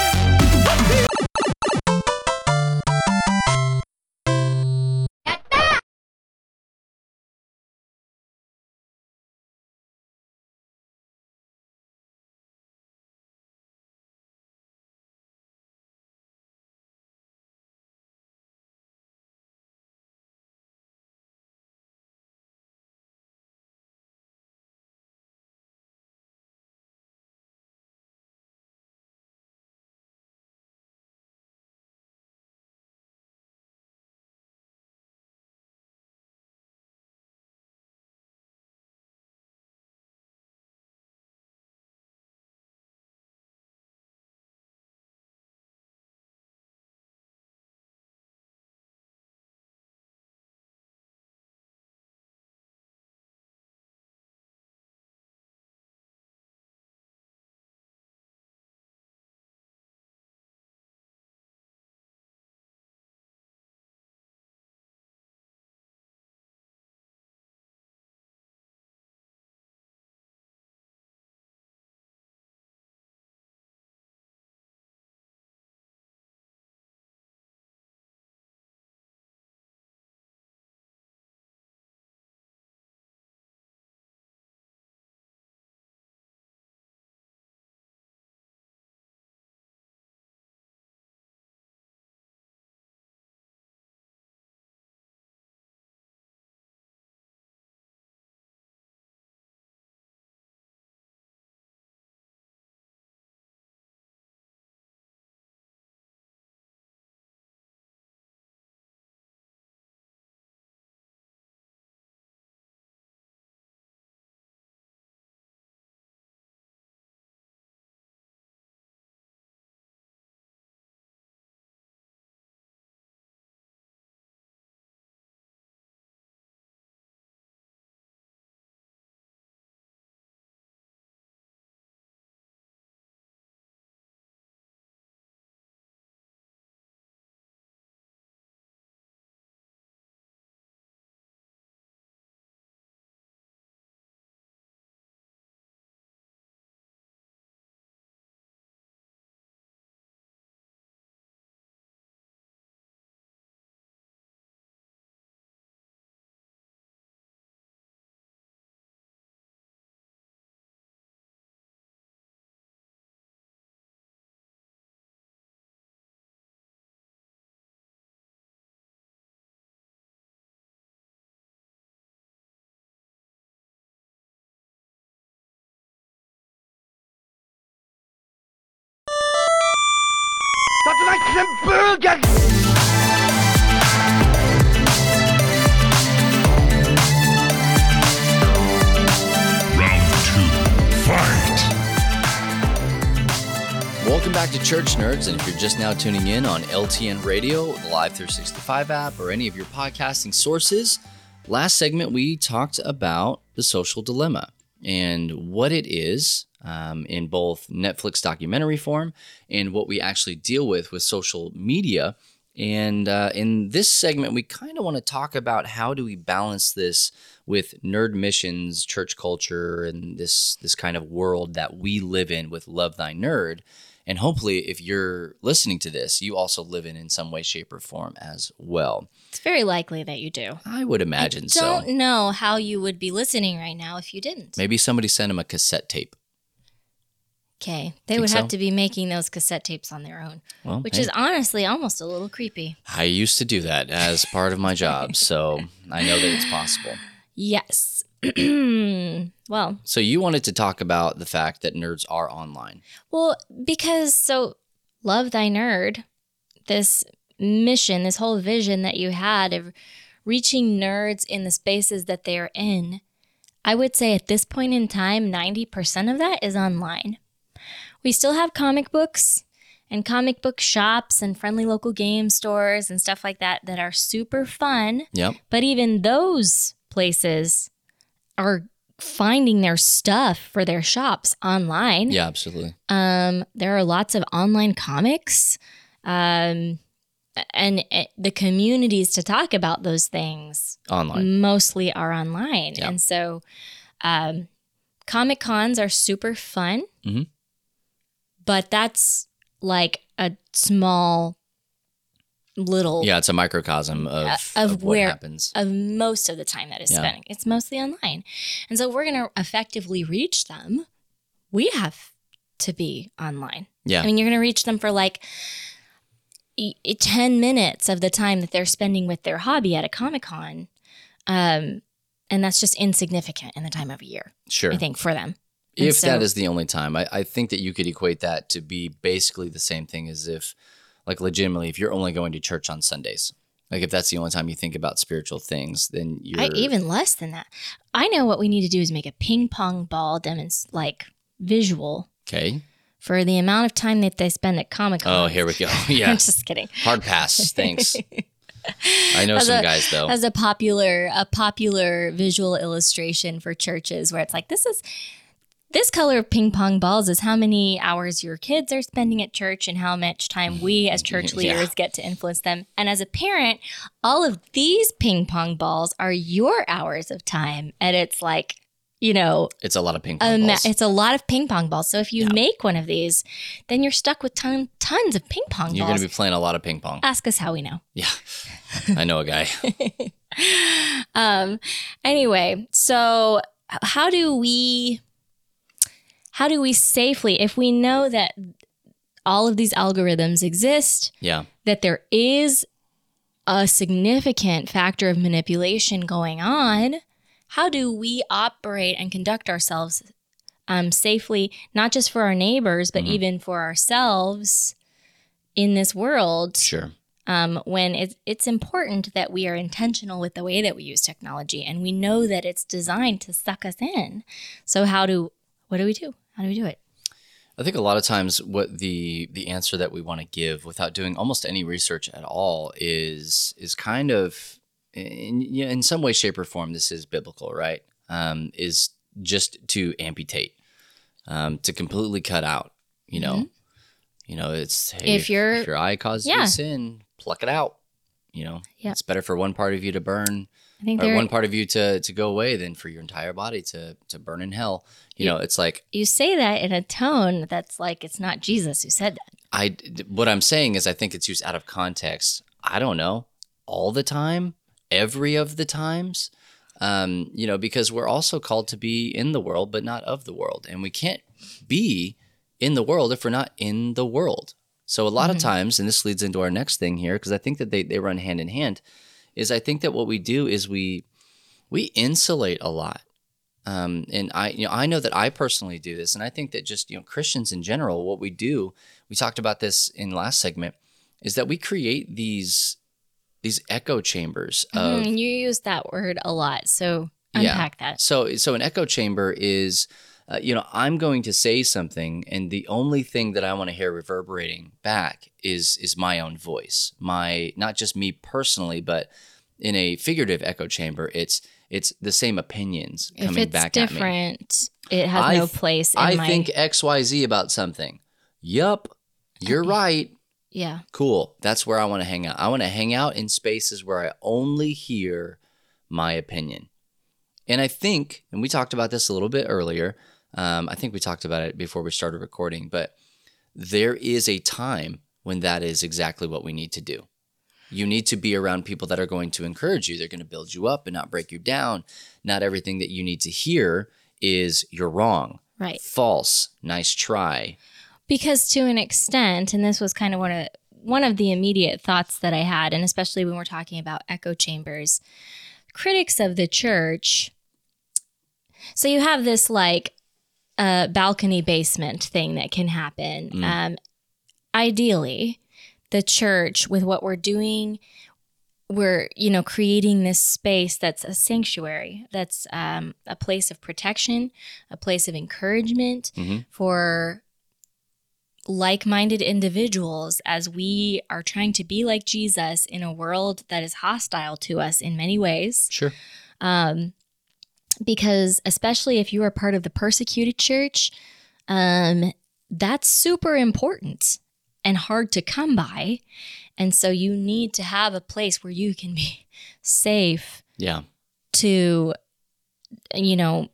Round two. Fight. Welcome back to Church Nerds. And if you're just now tuning in on LTN Radio, the Live 365 app, or any of your podcasting sources, last segment we talked about the social dilemma and what it is um, in both Netflix documentary form and what we actually deal with with social media. And uh, in this segment, we kind of want to talk about how do we balance this with nerd missions, church culture, and this this kind of world that we live in with Love Thy Nerd. And hopefully, if you're listening to this, you also live in in some way, shape, or form as well. It's very likely that you do. I would imagine so. I don't know how you would be listening right now if you didn't. Maybe somebody sent him a cassette tape. Okay. They Think would have so? to be making those cassette tapes on their own, Well, which hey, is honestly almost a little creepy. I used to do that as part of my job, so I know that it's possible. Yes. well, So you wanted to talk about the fact that nerds are online. well, because so love thy nerd, this mission, this whole vision that you had of reaching nerds in the spaces that they're in, I would say at this point in time, 90% of that is online. We still have comic books and comic book shops and friendly local game stores and stuff like that that are super fun. Yep. But even those places are finding their stuff for their shops online. Yeah, absolutely. Um, there are lots of online comics, um, and uh, the communities to talk about those things Online. mostly are online. Yeah. And so, um, comic cons are super fun, Mhm. But that's like a small little Yeah, it's a microcosm of, Uh, of of what happens. of most of the time that is Yeah. spent. It's mostly online. And so we're going to effectively reach them. We have to be online. Yeah. I mean, you're going to reach them for like e- e- 10 minutes of the time that they're spending with their hobby at a Comic Con. Um, and that's just insignificant in the time of a year, Sure. I think, for them. If that so- is the only time, I, I think that you could equate that to be basically the same thing as if, like, legitimately, if you're only going to church on Sundays, like if that's the only time you think about spiritual things, then you're I, even less than that. I know what we need to do is make a ping pong ball demonst- like visual okay. for the amount of time that they spend at Comic Con. Oh, here we go. Yeah, I'm just kidding. hard pass. Thanks. I know As some a- guys though. As a popular a popular visual illustration for churches where it's like this is this color of ping pong balls is how many hours your kids are spending at church and how much time we as church Yeah. leaders get to influence them. And as a parent, all of these ping pong balls are your hours of time. And it's like, you know, It's a lot of ping pong ma- balls. it's a lot of ping pong balls. So if you Yeah. make one of these, then you're stuck with ton- tons of ping pong You're balls. going to be playing a lot of ping pong. Ask us how we know. Yeah, I know a guy. um anyway so how do we how do we safely if we know that all of these algorithms exist Yeah, that there is a significant factor of manipulation going on how do we operate and conduct ourselves um, safely not just for our neighbors but Mhm. even for ourselves in this world sure. um, when it's, it's important that we are intentional with the way that we use technology and we know that it's designed to suck us in. So how do what do we do? How do we do it? I think a lot of times what the the answer that we want to give without doing almost any research at all is is kind of in, you know, in some way, shape, or form. This is biblical, right? Um, is just to amputate, um, to completely cut out. You know, you know, it's hey, Mm-hmm. If you're- if your eye causes you sin, pluck it out. You know, Yeah. it's better for one part of you to burn I think or one part of you to to go away than for your entire body to to burn in hell. You know, it's like you say that in a tone that's like it's not Jesus who said that. I what I'm saying is I think it's used out of context. I don't know all the time, every of the times, um, you know, because we're also called to be in the world, but not of the world, and we can't be in the world if we're not in the world. So a lot of times, and this leads into our next thing here, because I think that they they run hand in hand, is I think that what we do is we we insulate a lot. Um, and I, you know, I know that I personally do this, and I think that just you know Christians in general, what we do, we talked about this in last segment, is that we create these these echo chambers of Mm, you use that word a lot. So Yeah. unpack that. So, so an echo chamber is, uh, you know, I'm going to say something, and the only thing that I want to hear reverberating back is is my own voice, my not just me personally, but in a figurative echo chamber, it's it's the same opinions If coming back at me. It's different, it has I no place in I my. think X Y Z about something. Yup, you're right. yeah. Cool. That's where I want to hang out. I want to hang out in spaces where I only hear my opinion. And I think, and we talked about this a little bit earlier. Um, I think we talked about it before we started recording, but there is a time when that is exactly what we need to do. You need to be around people that are going to encourage you. They're going to build you up and not break you down. Not everything that you need to hear is you're wrong, Right. false, nice try. because to an extent and this was kind of one of one of the immediate thoughts that i had and especially when we're talking about echo chambers critics of the church so you have this like uh, balcony basement thing that can happen Mm. um, ideally the church with what we're doing we're you know creating this space that's a sanctuary that's um, a place of protection a place of encouragement Mhm. for like-minded individuals as we are trying to be like jesus in a world that is hostile to us in many ways Sure. um, because especially if you are part of the persecuted church, um, that's super important and hard to come by. And so you need to have a place where you can be safe Yeah. to, you know,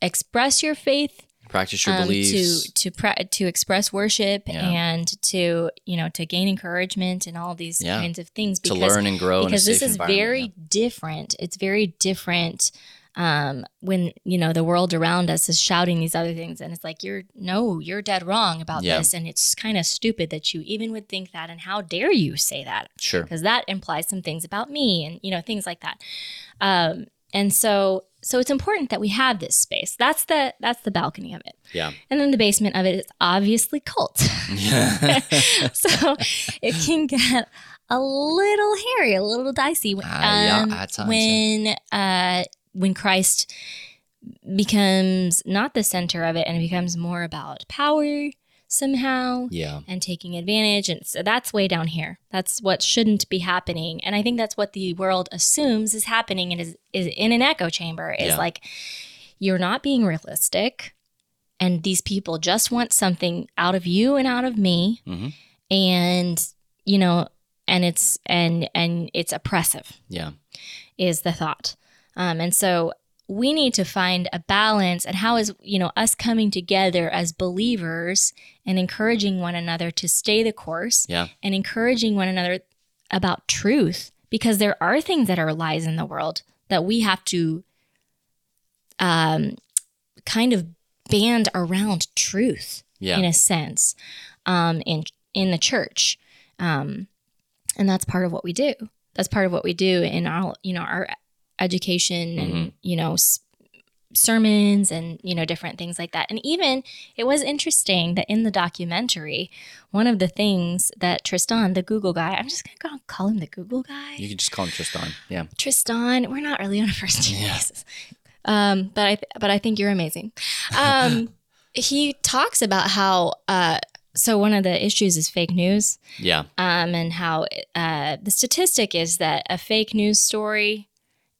express your faith, Practice your um, beliefs. to to pra- to express worship, Yeah. and to you know to gain encouragement and all these Yeah. kinds of things. to learn and grow because this is very yeah. different. It's very different um, when you know the world around us is shouting these other things, and it's like you're no, you're dead wrong about Yeah. this, and it's kind of stupid that you even would think that, and how dare you say that? Sure. Because that implies some things about me, and you know things like that. Um, and so, so it's important that we have this space. That's the that's the balcony of it, Yeah. and then the basement of it is obviously cult. so it can get a little hairy, a little dicey when, Ah, yeah, um, at times, when uh, when Christ becomes not the center of it and it becomes more about power somehow yeah. and taking advantage and so that's way down here that's what shouldn't be happening and i think that's what the world assumes is happening and is, is in an echo chamber is Yeah. like you're not being realistic and these people just want something out of you and out of me Mhm. and you know and it's and and it's oppressive Yeah. is the thought um, and so we need to find a balance and how is you know us coming together as believers and encouraging one another to stay the course Yeah. and encouraging one another about truth because there are things that are lies in the world that we have to um, kind of band around truth Yeah. in a sense um, in in the church, um, and that's part of what we do. That's part of what we do in our you know our education and you know s- sermons and you know different things like that. And even it was interesting that in the documentary, one of the things that Tristan, the Google guy, I'm just gonna go call him the Google guy. You can just call him Tristan. Yeah. Tristan, we're not really on a first name Yeah. basis. Um, but I but I think you're amazing. Um, he talks about how uh, so one of the issues is fake news, Yeah. um, and how uh, the statistic is that a fake news story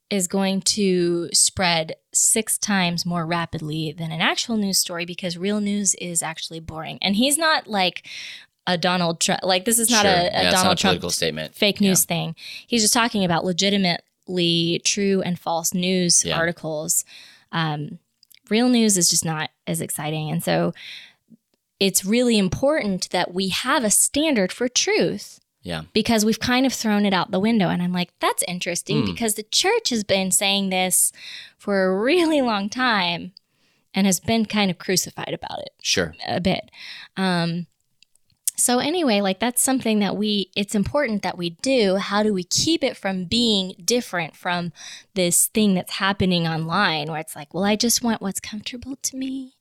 is going to spread six times more rapidly than an actual news story because real news is actually boring. And he's not like a Donald Trump, like this is not Sure. a, a yeah, Donald not a Trump statement. fake news thing. He's just talking about legitimately true and false news Yeah. articles. Um, real news is just not as exciting. And so it's really important that we have a standard for truth Yeah. because we've kind of thrown it out the window. And I'm like, that's interesting Hmm. because the church has been saying this for a really long time and has been kind of crucified about it Sure. a bit. Um, so anyway, like that's something that we it's important that we do. How do we keep it from being different from this thing that's happening online where it's like, well, I just want what's comfortable to me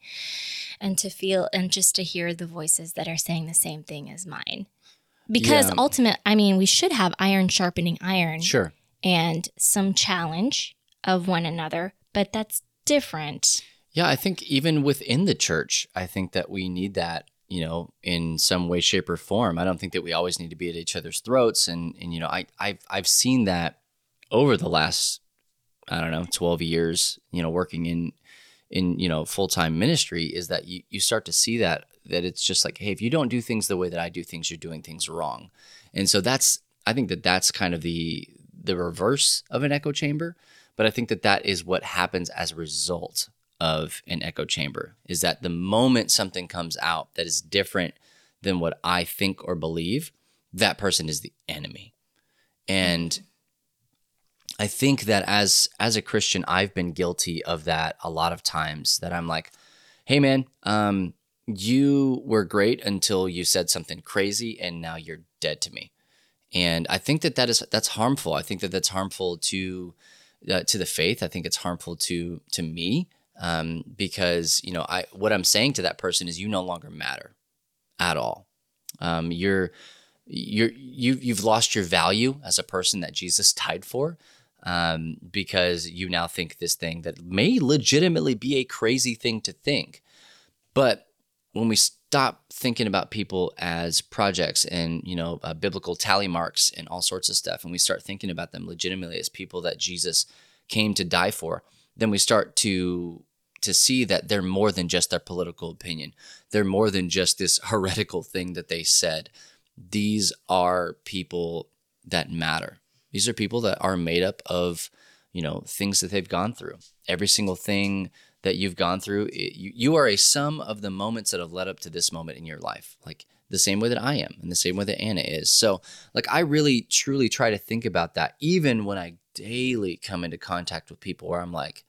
and to feel and just to hear the voices that are saying the same thing as mine. Because Yeah. ultimate, I mean, we should have iron sharpening iron Sure. and some challenge of one another, but that's different. Yeah, I think even within the church, I think that we need that, you know, in some way, shape, or form. I don't think that we always need to be at each other's throats. And and you know, I I've I've seen that over the last, I don't know, twelve years, you know, working in in, you know, full time ministry, is that you, you start to see that that it's just like, hey, if you don't do things the way that I do things, you're doing things wrong. And so that's I think that that's kind of the the reverse of an echo chamber. But I think that that is what happens as a result of an echo chamber is that the moment something comes out that is different than what I think or believe, that person is the enemy. And I think that as as a Christian, I've been guilty of that a lot of times that I'm like, hey man, um, you were great until you said something crazy and now you're dead to me. And I think that that is that's harmful. I think that that's harmful to uh, to the faith. I think it's harmful to to me um, because you know I what I'm saying to that person is you no longer matter at all. Um, you're you're you you've lost your value as a person that Jesus died for um, because you now think this thing that may legitimately be a crazy thing to think, but when we stop thinking about people as projects and you know uh, biblical tally marks and all sorts of stuff and we start thinking about them legitimately as people that jesus came to die for then we start to to see that they're more than just their political opinion. They're more than just this heretical thing that they said. These are people that matter. These are people that are made up of you know things that they've gone through. Every single thing that you've gone through it, you, you are a sum of the moments that have led up to this moment in your life like the same way that i am and the same way that anna is. So like i really truly try to think about that even when i daily come into contact with people where i'm like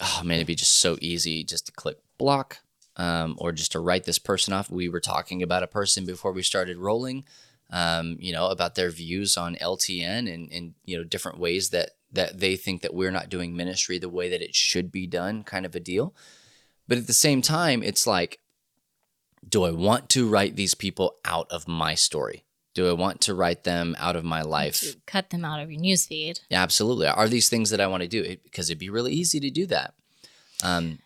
oh man it'd be just so easy just to click block um, or just to write this person off. We were talking about a person before we started rolling um, you know about their views on ltn and, and you know different ways that that they think that we're not doing ministry the way that it should be done, kind of a deal. But at the same time, it's like, do I want to write these people out of my story? Do I want to write them out of my life? Cut them out of your newsfeed. Yeah, absolutely. Are these things that I want to do? It, because it'd be really easy to do that. Um,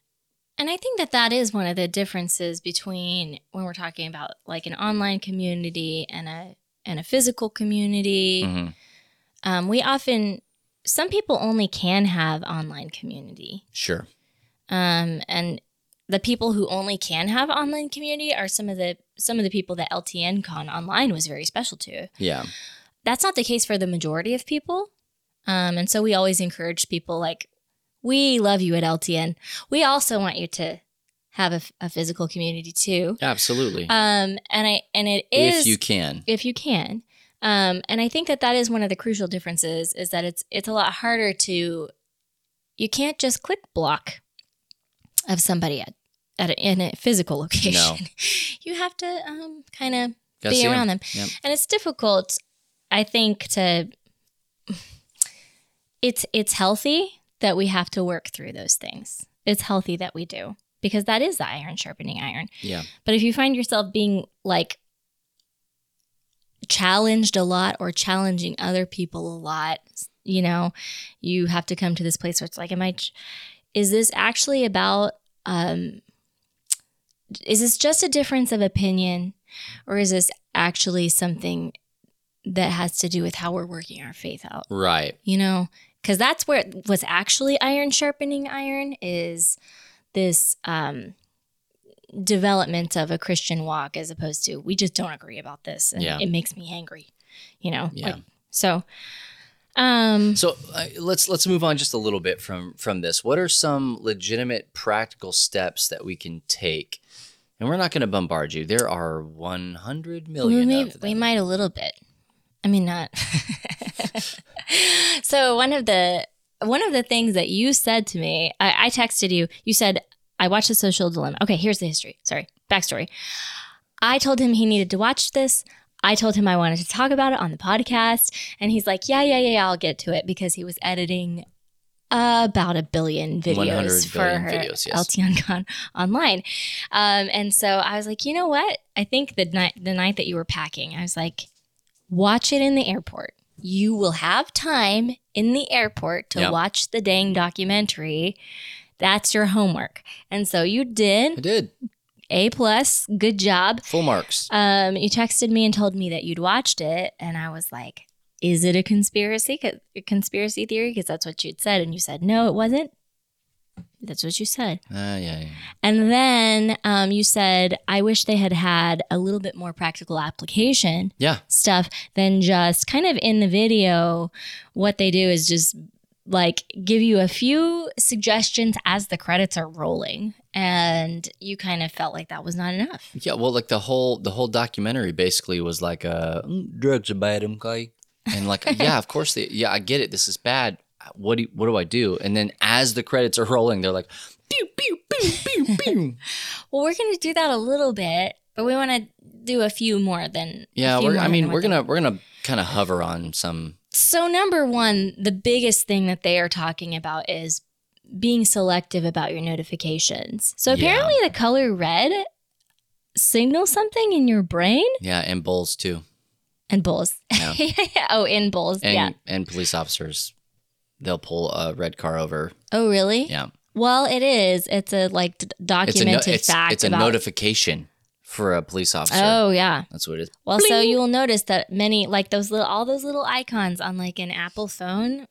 And I think that that is one of the differences between when we're talking about like an online community and a and a physical community. mhm, Um, we often some people only can have online community, Sure. um, and the people who only can have online community are some of the some of the people that LTN Con online was very special to. Yeah. That's not the case for the majority of people, um, and so we always encourage people like, we love you at LTN. We also want you to have a, a physical community too. Absolutely. Um, and I and it is if you can. if you can. Um, and I think that that is one of the crucial differences is that it's it's a lot harder to you can't just click block of somebody at, at a, in a physical location. you have to um, kind of be around them, Yep. and it's difficult. I think to it's it's healthy that we have to work through those things. It's healthy that we do because that is the iron sharpening iron. Yeah. But if you find yourself being like challenged a lot or challenging other people a lot, you know, you have to come to this place where it's like, am I, ch- is this actually about, um, is this just a difference of opinion or is this actually something that has to do with how we're working our faith out? Right. you know because that's where what's actually iron sharpening iron is this um development of a christian walk as opposed to we just don't agree about this and Yeah. it makes me angry you know Yeah. like so um So uh, let's let's move on just a little bit from from this. What are some legitimate practical steps that we can take? And we're not going to bombard you. There are 100 million we, may, of them. we might a little bit i mean not so one of the one of the things that you said to me I, I texted you you said i watched the social dilemma okay here's the history sorry backstory i told him he needed to watch this i told him i wanted to talk about it on the podcast and he's like yeah yeah yeah, yeah i'll get to it because he was editing about a billion videos for billion her videos, yes. LTN Con online. Um, and so I was like, you know what? I think the night the night that you were packing, I was like, watch it in the airport. You will have time in the airport to Yep. watch the dang documentary. That's your homework. And so you did. I did. A plus. Good job. Full marks. Um, you texted me and told me that you'd watched it, and I was like, "Is it a conspiracy? A conspiracy theory?" Because that's what you'd said, and you said no, it wasn't. That's what you said, Ah, yeah, yeah. and then um, you said, "I wish they had had a little bit more practical application Yeah. stuff than just kind of in the video. What they do is just like give you a few suggestions as the credits are rolling." And you kind of felt like that was not enough. Yeah, well, like the whole the whole documentary basically was like, uh, "Mm, drugs are bad, okay? And like, yeah, of course, they, yeah, I get it. This is bad. What do what do I do? And then as the credits are rolling, they're like, pew pew pew pew pew. Well, we're going to do that a little bit, but we want to do a few more than. Yeah, few we're. more I mean, we're gonna we're gonna kind of hover on some. So number one, the biggest thing that they are talking about is being selective about your notifications. So Yeah. apparently, the color red signals something in your brain Yeah, and bulls too, and bulls. Yeah. oh, in bulls. and yeah. and police officers. They'll pull a red car over. Oh, really? Yeah, Well, it is. It's a like d- it's a no, documented it's, fact it's a about. notification for a police officer. Oh yeah. That's what it is. Well, so you will notice that many, like those little, all those little icons on like an Apple phone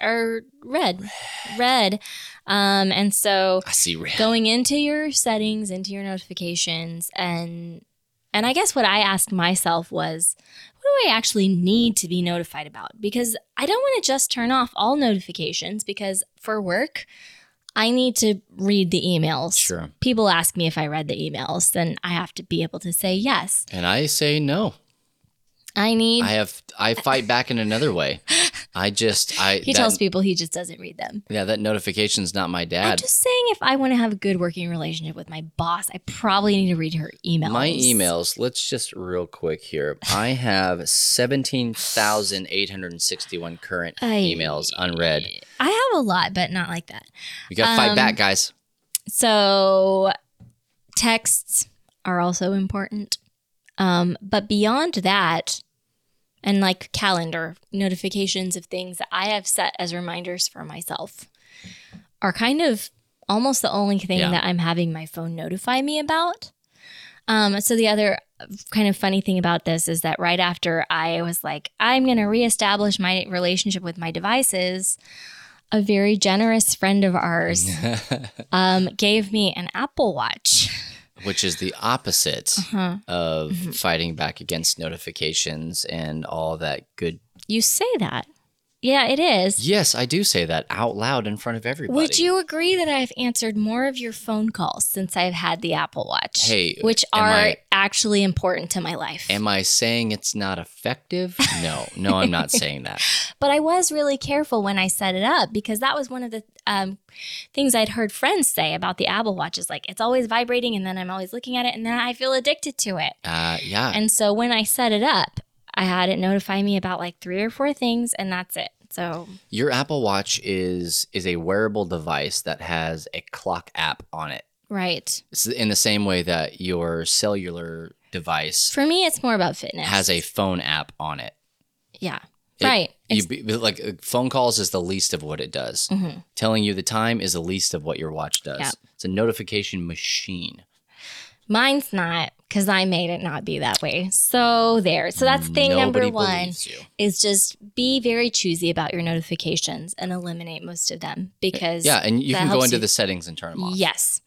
are red, red. Um, and so I see red. going into your settings, into your notifications, and and I guess what I asked myself was, what do I actually need to be notified about? Because I don't want to just turn off all notifications because for work. I need to read the emails. Sure. People ask me if I read the emails, then I have to be able to say yes. And I say no. I need I have I fight back in another way. I just I He that, tells people he just doesn't read them. yeah that notification's not my dad. I'm just saying, if I want to have a good working relationship with my boss, I probably need to read her emails. My emails. Let's just real quick here. I have seventeen thousand eight hundred sixty-one current Ay. emails unread. I have a lot, but not like that. You got to fight Um, back, guys. So, texts are also important. Um, but beyond that, and like calendar notifications of things that I have set as reminders for myself are kind of almost the only thing Yeah. that I'm having my phone notify me about. Um, so the other kind of funny thing about this is that right after I was like, I'm going to reestablish my relationship with my devices, a very generous friend of ours um, gave me an Apple Watch. Which is the opposite Uh-huh. of Mm-hmm. fighting back against notifications and all that good. You say that. Yeah, it is. Yes, I do say that out loud in front of everybody. Would you agree that I've answered more of your phone calls since I've had the Apple Watch? Hey, which are I- actually important to my life. Am I saying it's not effective? No, no, I'm not saying that. but I was really careful when I set it up because that was one of the um, things I'd heard friends say about the Apple Watch is like it's always vibrating and then I'm always looking at it and then I feel addicted to it. Uh, yeah. And so when I set it up, I had it notify me about like three or four things and that's it. So Your Apple Watch is is a wearable device that has a clock app on it. right. It's in the same way that your cellular device For me it's more about fitness. has a phone app on it. Yeah. It- right. You be, like uh, phone calls is the least of what it does. Mhm. Telling you the time is the least of what your watch does. Yeah. It's a notification machine. Mine's not because I made it not be that way. So there. So that's mm, thing Nobody number one is just be very choosy about your notifications and eliminate most of them because Yeah, and you can go into you- the settings and turn them off. Yes.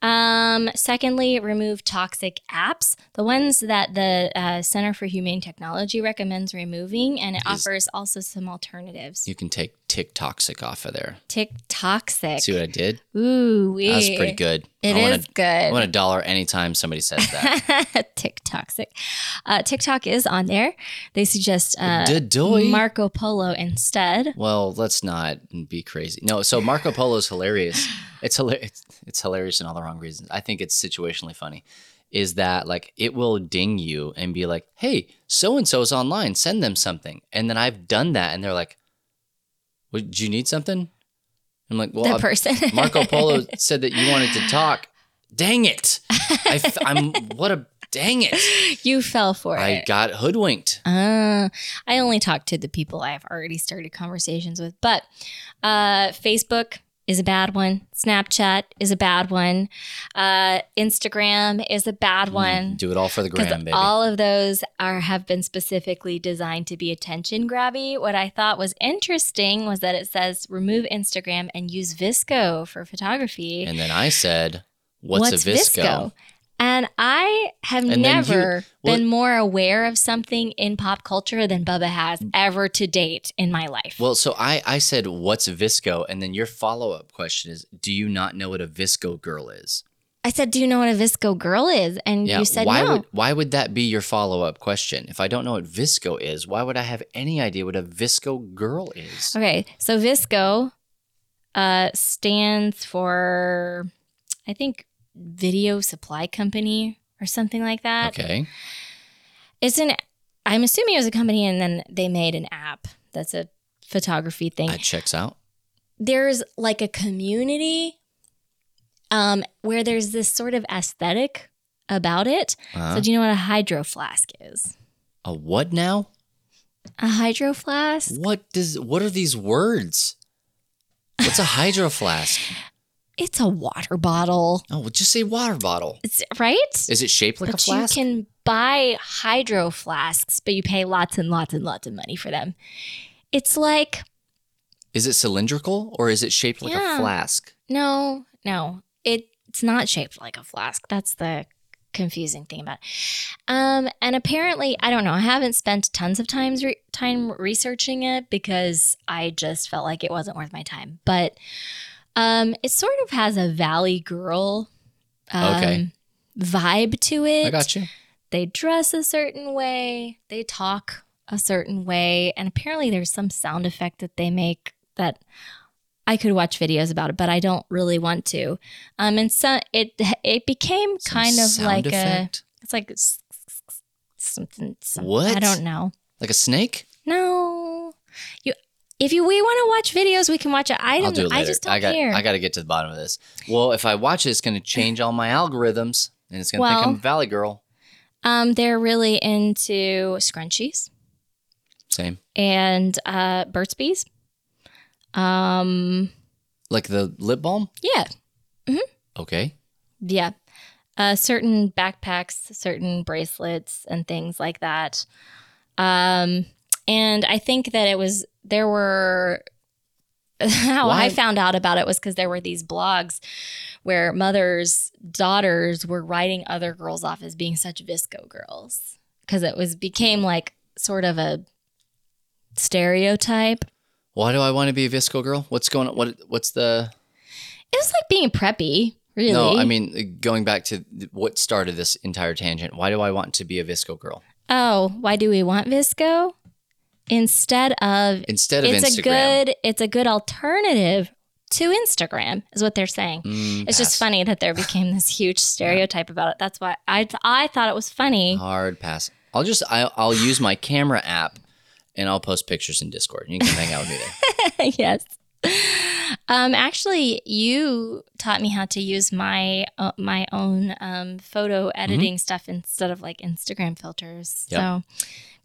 Um, secondly, remove toxic apps, the ones that the uh, Center for Humane Technology recommends removing, and it Is- offers also some alternatives. You can take Tick Toxic off of there. Tick toxic. See what I did? Ooh, That was pretty good. It I is want a, good. I want a dollar anytime somebody says that. Tick toxic. Uh, TikTok is on there. They suggest uh, Marco Polo instead. Well, let's not be crazy. No, so Marco Polo is hilarious. It's hilarious. It's, it's hilarious in all the wrong reasons. I think it's situationally funny. Is that like it will ding you and be like, "Hey, so and so's online. Send them something." And then I've done that, and they're like, "Would you need something?" I'm like, well, the person. Marco Polo said that you wanted to talk. Dang it! I f- I'm what a dang it! you fell for I it. I got hoodwinked. Uh, I only talk to the people I've already started conversations with. But uh, Facebook is a bad one. Snapchat is a bad one. Uh, Instagram is a bad one. Do it all for the gram, baby. all of those are have been specifically designed to be attention grabby. What I thought was interesting was that it says remove Instagram and use VSCO for photography. and then I said, "What's, a VSCO?" And I have And then you- never well- been more aware of something in pop culture than Bubba has ever to date in my life. Well, so I I said, "What's VSCO?" And then your follow up question is, "Do you not know what a VSCO girl is?" I said, "Do you know what a VSCO girl is?" And Yeah. you said why no. would why would that be your follow up question? If I don't know what VSCO is, why would I have any idea what a VSCO girl is? Okay, so VSCO uh, stands for, I think, Video Supply Company or something like that. Okay. It's an. I'm assuming it was a company, and then they made an app that's a photography thing. That checks out. there's like a community um, where there's this sort of aesthetic about it. Uh, So do you know what a hydro flask is? a what now? A hydro flask? What does what are these words? What's a hydro flask? It's a water bottle. Oh, well, just say water bottle. It's right? Is it shaped like but a flask? you can buy hydro flasks, but you pay lots and lots and lots of money for them. It's like Is it cylindrical or is it shaped like Yeah. a flask? no, no. It, it's not shaped like a flask. That's the confusing thing about it. Um, and apparently, I don't know. I haven't spent tons of times re- time researching it because I just felt like it wasn't worth my time. But um, it sort of has a Valley Girl um, Okay. vibe to it. I got you. They dress a certain way. They talk a certain way, and apparently, there's some sound effect that they make that I could watch videos about it, but I don't really want to. Um, and so it it became Some kind of sound like effect? a it's like something. Some, What? I don't know. Like a snake? No, you. If you we want to watch videos, we can watch it. I I'll don't. do it later. I just don't I got care. I got to get to the bottom of this. Well, if I watch it, it's going to change all my algorithms, and it's going to Well- think I'm Valley Girl. um, they're really into scrunchies Same. and uh, Burt's Bees. Um, Like the lip balm. yeah, Okay. Yeah. Uh, certain backpacks, certain bracelets, and things like that. Um, and I think that it was, there were, how Why- I found out about it was because there were these blogs where mothers' daughters were writing other girls off as being such VSCO girls because it was became like sort of a stereotype. Why do I want to be a VSCO girl? What's going on? What What's the? It was like being preppy, really. No, I mean uh, going back to what started this entire tangent. Why do I want to be a VSCO girl Oh, why do we want VSCO? Instead of instead of it's Instagram? a good it's a good alternative to Instagram is what they're saying. Mm, It's just funny that there became this huge stereotype about it. That's why I I thought it was funny. Hard pass. I'll just I'll, I'll use my camera app, and I'll post pictures in Discord. You can hang out with me there. yes. Um, actually, you taught me how to use my uh, my own um, photo editing stuff instead of like Instagram filters. Yep. So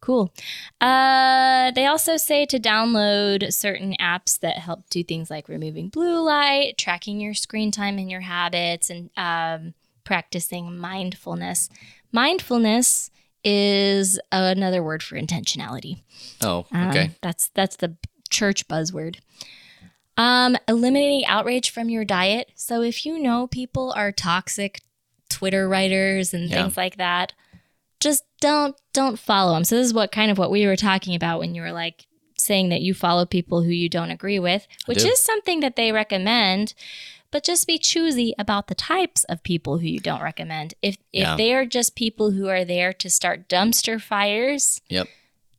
cool. Uh, they also say to download certain apps that help do things like removing blue light, tracking your screen time and your habits, and um, practicing mindfulness. Mindfulness is another word for intentionality. Oh, Um, okay. that's that's the church buzzword. Um, eliminating outrage from your diet. So if you know people are toxic Twitter writers and Yeah. things like that, just don't don't follow them. So this is what kind of what we were talking about when you were like saying that you follow people who you don't agree with, which is something that they recommend. But just be choosy about the types of people who you don't recommend. If if Yeah. they are just people who are there to start dumpster fires, Yep.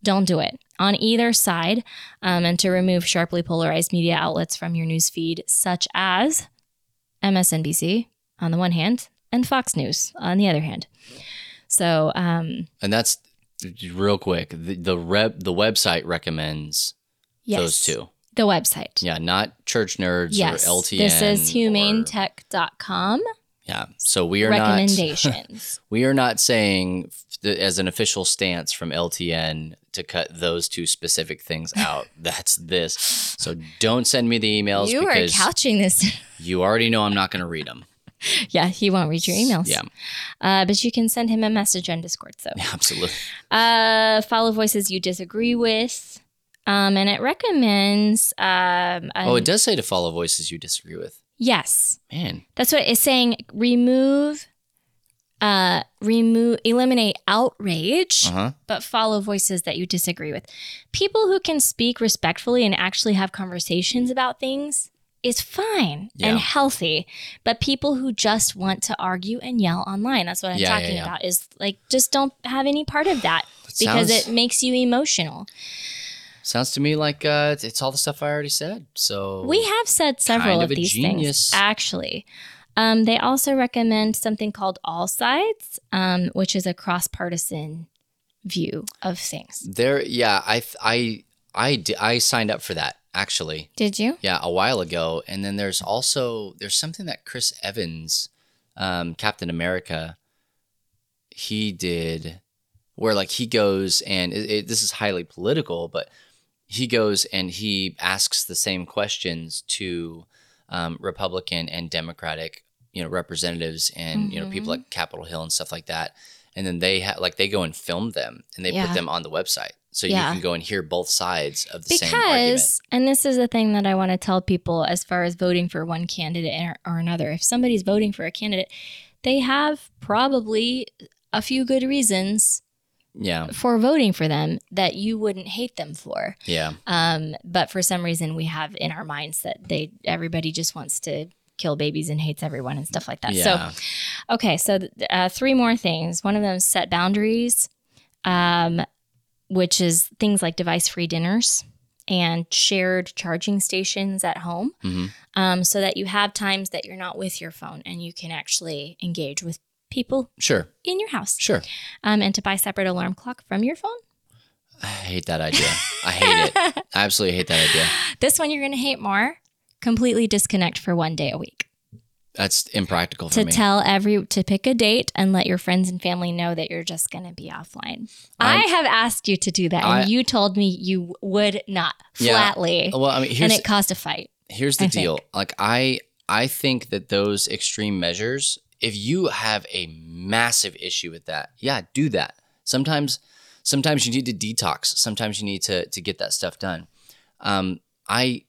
Don't do it on either side um, and to remove sharply polarized media outlets from your news feed such as msnbc on the one hand and fox news on the other hand so um, And that's real quick. The the rep the website recommends yes those two. The website. Yeah, not church nerds Yes. or LTN. This is or- humanetech.com. Yeah. So we are not Recommendations. we are not saying as an official stance from LTN to cut those two specific things out. That's this. So don't send me the emails you are couching this. you already know I'm not going to read them. yeah, he won't read your emails. Yeah, Uh, but you can send him a message on Discord. So absolutely. uh, follow voices you disagree with. Um, and it recommends. Um, Oh, it does say to follow voices you disagree with. Yes. Man, That's what it's saying. Remove, uh, remove, eliminate outrage, uh huh. but follow voices that you disagree with. People who can speak respectfully and actually have conversations about things is fine Yeah. and healthy. But people who just want to argue and yell online, that's what I'm Yeah, yeah, talking yeah. about, is like just don't have any part of that because sounds- it makes you emotional. Sounds to me like uh, it's- it's all the stuff I already said. So We have said several Kind of, of these genius. things, actually. Um, they also recommend something called All Sides, um, which is a cross partisan view of things. there. Yeah, I I I I signed up for that actually. Did you? Yeah, a while ago. And then there's also there's something that Chris Evans, um, Captain America, he did, where like he goes and it, it, this is highly political, but he goes and he asks the same questions to um, Republican and Democratic, you know, representatives and you know people Mhm. like Capitol Hill and stuff like that. And then they ha- like they go and film them and they Yeah. put them on the website, so Yeah. you can go and hear both sides of the same argument. And this is the thing that I want to tell people as far as voting for one candidate or, or another. If somebody's voting for a candidate, they have probably a few good reasons Yeah, for voting for them that you wouldn't hate them for. yeah. Um, but for some reason, we have in our minds that they everybody just wants to kill babies and hates everyone and stuff like that. Yeah. So, okay, so uh, three more things. One of them is set boundaries, um, which is things like device-free dinners and shared charging stations at home, Mhm. um, so that you have times that you're not with your phone and you can actually engage with people Sure, in your house. sure. Um, and to buy separate alarm clock from your phone. I hate that idea. I hate it. I absolutely hate that idea. This one you're going to hate more. Completely disconnect for one day a week. That's impractical for To me. tell every to pick a date and let your friends and family know that you're just going to be offline. i I'm- have asked you to do that, and you told me you would not Yeah. flatly, well, I mean, and it caused a fight. here's the I deal. think. Like I I think that those extreme measures, if you have a massive issue with that, yeah, do that. Sometimes sometimes you need to detox. Sometimes you need to to get that stuff done. Um, I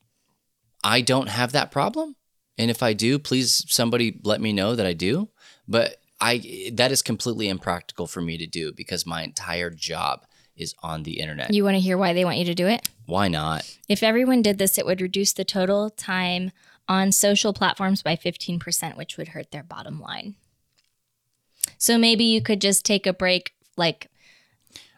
I don't have that problem. And if I do, please somebody let me know that I do. But I that is completely impractical for me to do because my entire job is on the internet. You want to hear why they want you to do it? Why not? If everyone did this, it would reduce the total time on social platforms by 15%, which would hurt their bottom line. So maybe you could just take a break, like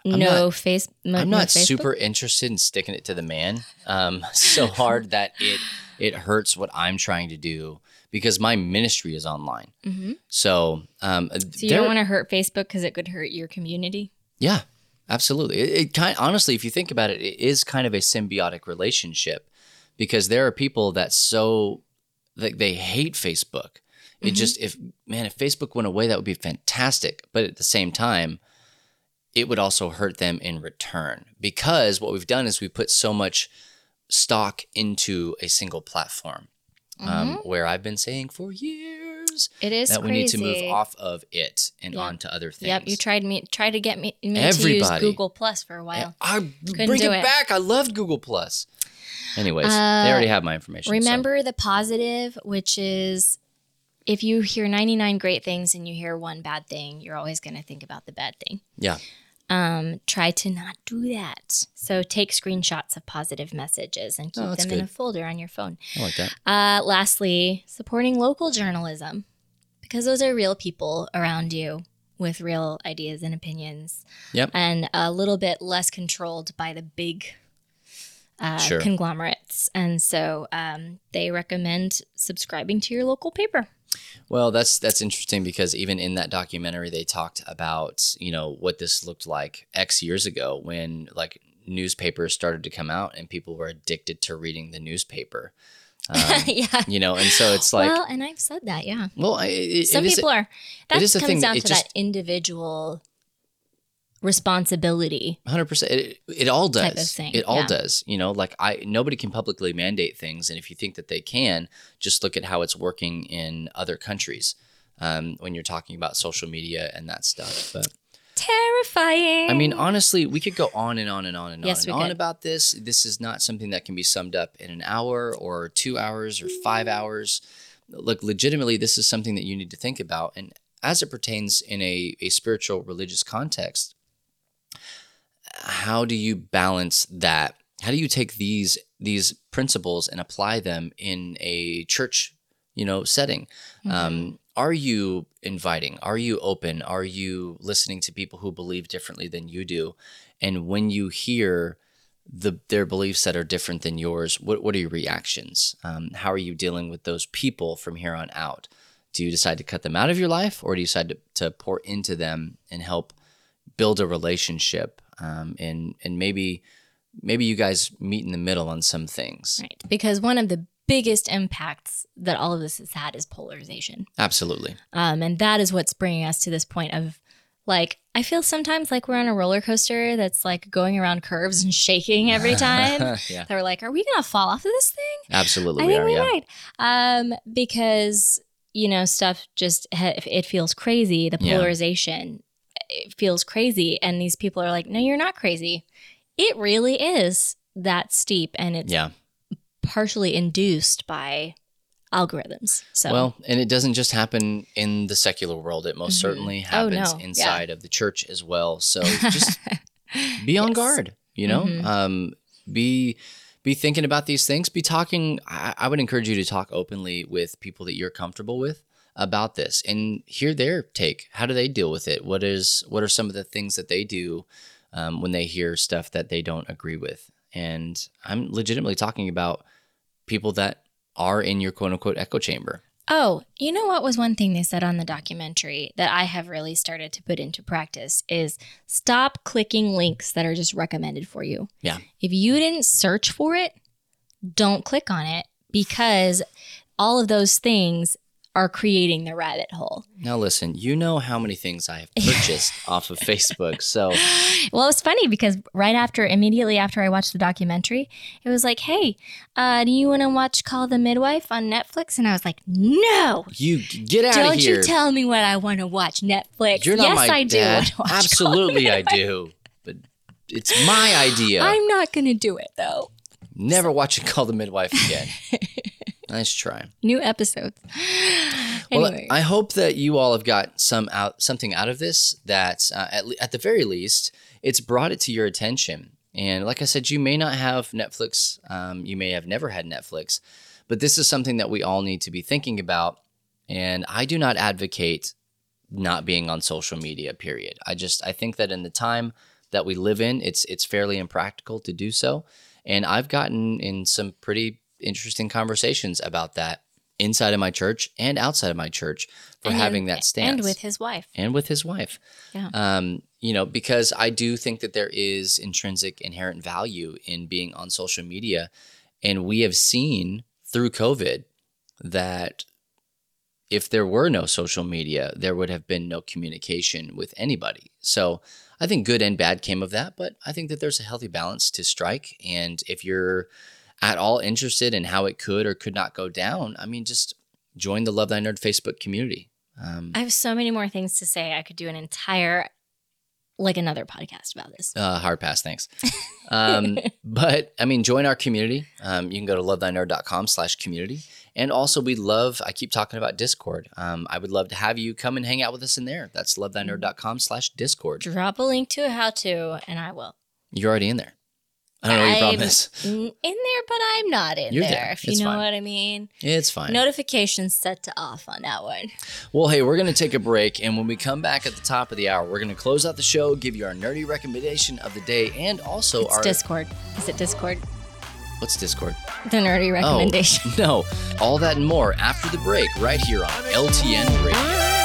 I'm no not- face. no- I'm not Facebook? super interested in sticking it to the man um, so hard that it it hurts what I'm trying to do because my ministry is online. Mhm. So, um, So you don't want to hurt Facebook because it could hurt your community. yeah, absolutely. It, it kind honestly, if you think about it, it is kind of a symbiotic relationship because there are people that so like they hate Facebook. It Mhm. just if man, if Facebook went away, that would be fantastic. But at the same time, it would also hurt them in return because what we've done is we put so much stock into a single platform. Um, where I've been saying for years It is that we crazy. need to move off of it and Yeah. onto other things. Yep, you tried me try to get me, me to use Google Plus for a while. I Couldn't bring do it, it. back. I loved Google Plus. Anyways, Uh, they already have my information. so- Remember the positive, which is if you hear 99 great things and you hear one bad thing, you're always going to think about the bad thing. Yeah. Um, try to not do that. So take screenshots of positive messages and keep Oh, them in a folder on your phone. I like that. Uh, lastly, supporting local journalism because those are real people around you with real ideas and opinions Yep. and a little bit less controlled by the big uh, Sure. conglomerates. And so um, they recommend subscribing to your local paper. Well, that's that's interesting because even in that documentary, they talked about you know what this looked like X years ago when like newspapers started to come out and people were addicted to reading the newspaper. Um, yeah. you know, and so it's like, well, and I've said that, yeah. well, I- it, Some it people are. That comes down to just- that individual responsibility. hundred percent. It, it all does. thing, It all yeah. does. You know, like I nobody can publicly mandate things, and if you think that they can, just look at how it's working in other countries. Um, when you're talking about social media and that stuff, but Terrifying. I mean, honestly, we could go on and on and on and Yes, on and on could. about this. This is not something that can be summed up in an hour or two hours or five hours. Look, legitimately, this is something that you need to think about. And as it pertains in a, a spiritual religious context, how do you balance that? How do you take these these principles and apply them in a church, you know, setting? Um, are you inviting? Are you open? Are you listening to people who believe differently than you do? And when you hear the their beliefs that are different than yours, what what are your reactions? Um, how are you dealing with those people from here on out? Do you decide to cut them out of your life, or do you decide to, to pour into them and help build a relationship? Um, and and maybe maybe you guys meet in the middle on some things. Right. Because one of the biggest impacts that all of this has had is polarization. Absolutely. Um, and that is what's bringing us to this point of like, I feel sometimes like we're on a roller coaster that's like going around curves and shaking every time. yeah. that we're like, are we going to fall off of this thing? Absolutely, I we think are. we Yeah. might. Um, because, you know, stuff just it feels crazy. The polarization feels crazy. And these people are like, no, you're not crazy. It really is that steep. And it's Yeah. partially induced by algorithms. So, Well, and it doesn't just happen in the secular world. It most Mhm. certainly Oh, happens no. Yeah. inside of the church as well. So just be on Yes. guard, you know? Mhm. Um, be be thinking about these things. Be talking. I, I would encourage you to talk openly with people that you're comfortable with about this and hear their take. How do they deal with it? What is what are some of the things that they do um, when they hear stuff that they don't agree with? And I'm legitimately talking about people that are in your quote unquote echo chamber. Oh, you know what was one thing they said on the documentary that I have really started to put into practice is stop clicking links that are just recommended for you. Yeah. If you didn't search for it, don't click on it because all of those things are creating the rabbit hole. Now listen, you know how many things I have purchased off of Facebook. So Well, it's funny because right after, immediately after I watched the documentary, it was like, hey, uh, do you want to watch Call the Midwife on Netflix? And I was like, no, you get out of here. Don't you tell me what I want to watch Netflix. You're not yes, my I do. dad. watch Absolutely, I do. But it's my idea. I'm not going to do it though. Never watching Call the Midwife again. nice try. New episodes. Well, I hope that you all have got some out something out of this. That uh, at, le- at the very least, it's brought it to your attention. And like I said, you may not have Netflix. Um, you may have never had Netflix, but this is something that we all need to be thinking about. And I do not advocate not being on social media. Period. I just I think that in the time that we live in, it's it's fairly impractical to do so. And I've gotten in some pretty interesting conversations about that inside of my church and outside of my church for and having that stance and with his wife. and with his wife. Yeah. Um, you know, because I do think that there is intrinsic inherent value in being on social media. And we have seen through COVID that if there were no social media, there would have been no communication with anybody. So I think good and bad came of that, but I think that there's a healthy balance to strike. And if you're at all interested in how it could or could not go down, I mean, just join the Love Thy Nerd Facebook community. Um, I have so many more things to say. I could do an entire, like another podcast about this. Uh, hard pass, thanks. Um, but I mean, join our community. Um, you can go to lovethynerd.com slash community. And also we love, I keep talking about Discord. Um, I would love to have you come and hang out with us in there. That's lovethynerd.com slash Discord. Drop a link to a how to, and I will. You're already in there. I don't know what your problem is. In there, but I'm not in You're there, there. if you It's know fine. what I mean. It's fine. Notifications set to off on that one. Well, hey, we're going to take a break. And when we come back at the top of the hour, we're going to close out the show, give you our nerdy recommendation of the day, and also It's our. Discord. Is it Discord? What's Discord? The nerdy oh, recommendation. Oh, no. All that and more after the break, right here on LTN Radio.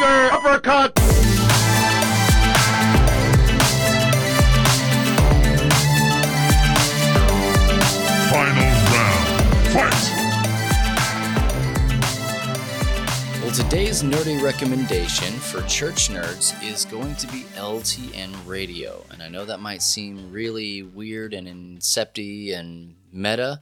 Tiger uppercut. Final round. Fight. Well, today's nerdy recommendation for church nerds is going to be LTN Radio. And I know that might seem really weird and incepty and meta,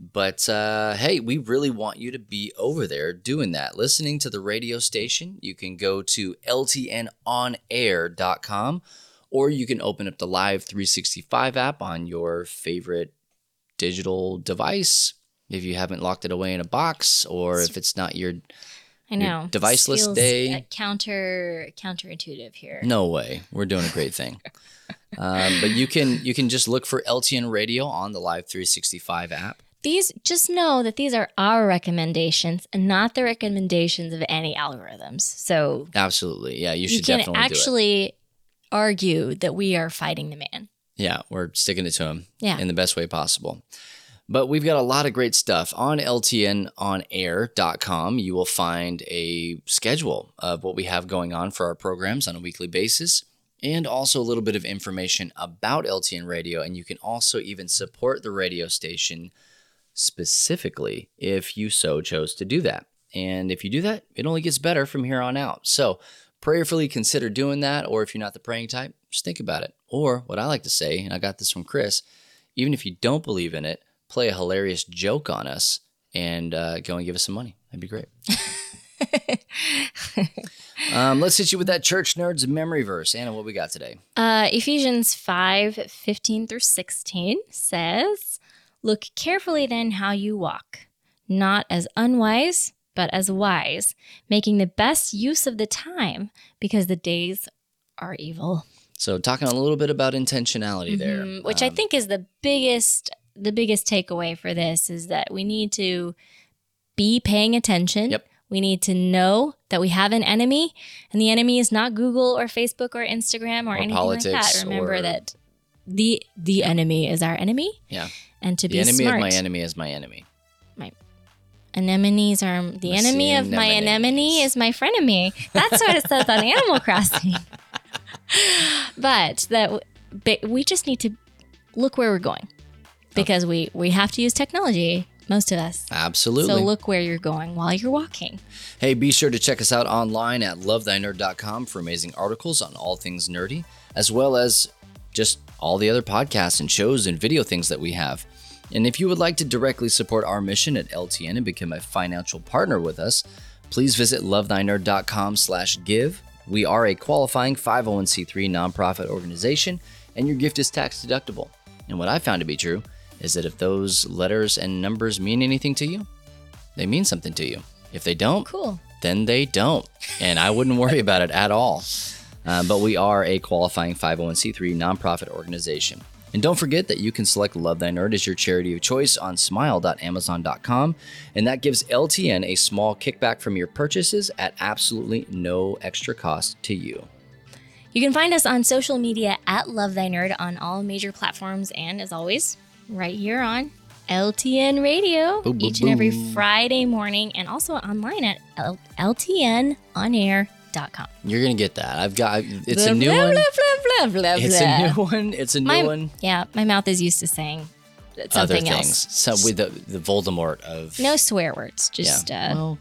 but uh, hey, we really want you to be over there doing that, listening to the radio station. You can go to ltnonair.com or you can open up the Live 365 app on your favorite digital device if you haven't locked it away in a box or if it's not your I know. This deviceless feels, day. counter counterintuitive here. No way. We're doing a great thing. um, but you can you can just look for LTN Radio on the Live 365 app. These just know that these are our recommendations and not the recommendations of any algorithms. So Absolutely. Yeah, you you, should can definitely do it. actually argue that we are fighting the man. Yeah, we're sticking it to him Yeah. in the best way possible. But we've got a lot of great stuff on ltnonair.com. You will find a schedule of what we have going on for our programs on a weekly basis and also a little bit of information about LTN radio. And you can also even support the radio station specifically if you so chose to do that. And if you do that, it only gets better from here on out. So prayerfully consider doing that. Or if you're not the praying type, just think about it. Or what I like to say, and I got this from Chris, even if you don't believe in it, play a hilarious joke on us and uh, go and give us some money. That'd be great. um, let's hit you with that church nerds memory verse. Anna, what we got today? Uh, Ephesians 5 15 through 16 says, Look carefully then how you walk, not as unwise, but as wise, making the best use of the time, because the days are evil. So, talking a little bit about intentionality there, Mhm, which I Um, think is the biggest the biggest takeaway for this is that we need to be paying attention. Yep. We need to know that we have an enemy, and the enemy is not Google or Facebook or Instagram or, Or anything like that. Remember that the the enemy is our enemy, yeah, and to the be enemy smart. of my enemy is my enemy. My anemones are the My enemy of my anemone is my frenemy. That's what it says on Animal Crossing. but that but we just need to look where we're going because we we have to use technology. Most of us. Absolutely. So look where you're going while you're walking. Hey, be sure to check us out online at lovethynerd.com for amazing articles on all things nerdy, as well as just all the other podcasts and shows and video things that we have. And if you would like to directly support our mission at LTN and become a financial partner with us, please visit lovethynerd.com slash give. We are a qualifying 501c3 nonprofit organization, and your gift is tax deductible. And what I found to be true is that if those letters and numbers mean anything to you, they mean something to you. If they don't, Cool. then they don't. And I wouldn't worry about it at all. Um, but we are a qualifying 501c3 nonprofit organization. And don't forget that you can select Love Thy Nerd as your charity of choice on smile.amazon.com. And that gives LTN a small kickback from your purchases at absolutely no extra cost to you. You can find us on social media at Love Thy Nerd on all major platforms and as always, right here on LTN Radio Boom, boom, each and every boom. Friday morning and also online at L- ltnonair.com. You're going to get that. I've got it's Blah, a new blah, one. Blah, blah, blah, blah, It's a new one. It's a new My- one. Yeah, my mouth is used to saying Other something things. else. So with the, the Voldemort of No swear words, just yeah. uh, well,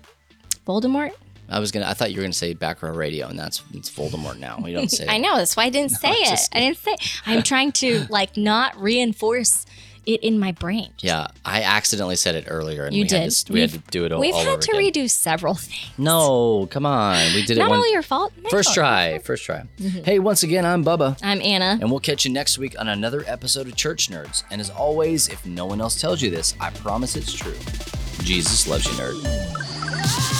Voldemort. I was gonna. I thought you were gonna say back row radio, and that's it's Voldemort now. You don't say. I know that's why I didn't say it. just I didn't say. I'm trying to like not reinforce it in my brain. Yeah, I accidentally said it earlier, and You we had did. to, we had to do it all, We've all had to again. redo several things. No, come on, we did it Not all your fault. First try. First try. Mm-hmm. Hey, once again, I'm Bubba, I'm Anna. and we'll catch you next week on another episode of Church Nerds. And as always, if no one else tells you this, I promise it's true. Jesus loves you, nerd.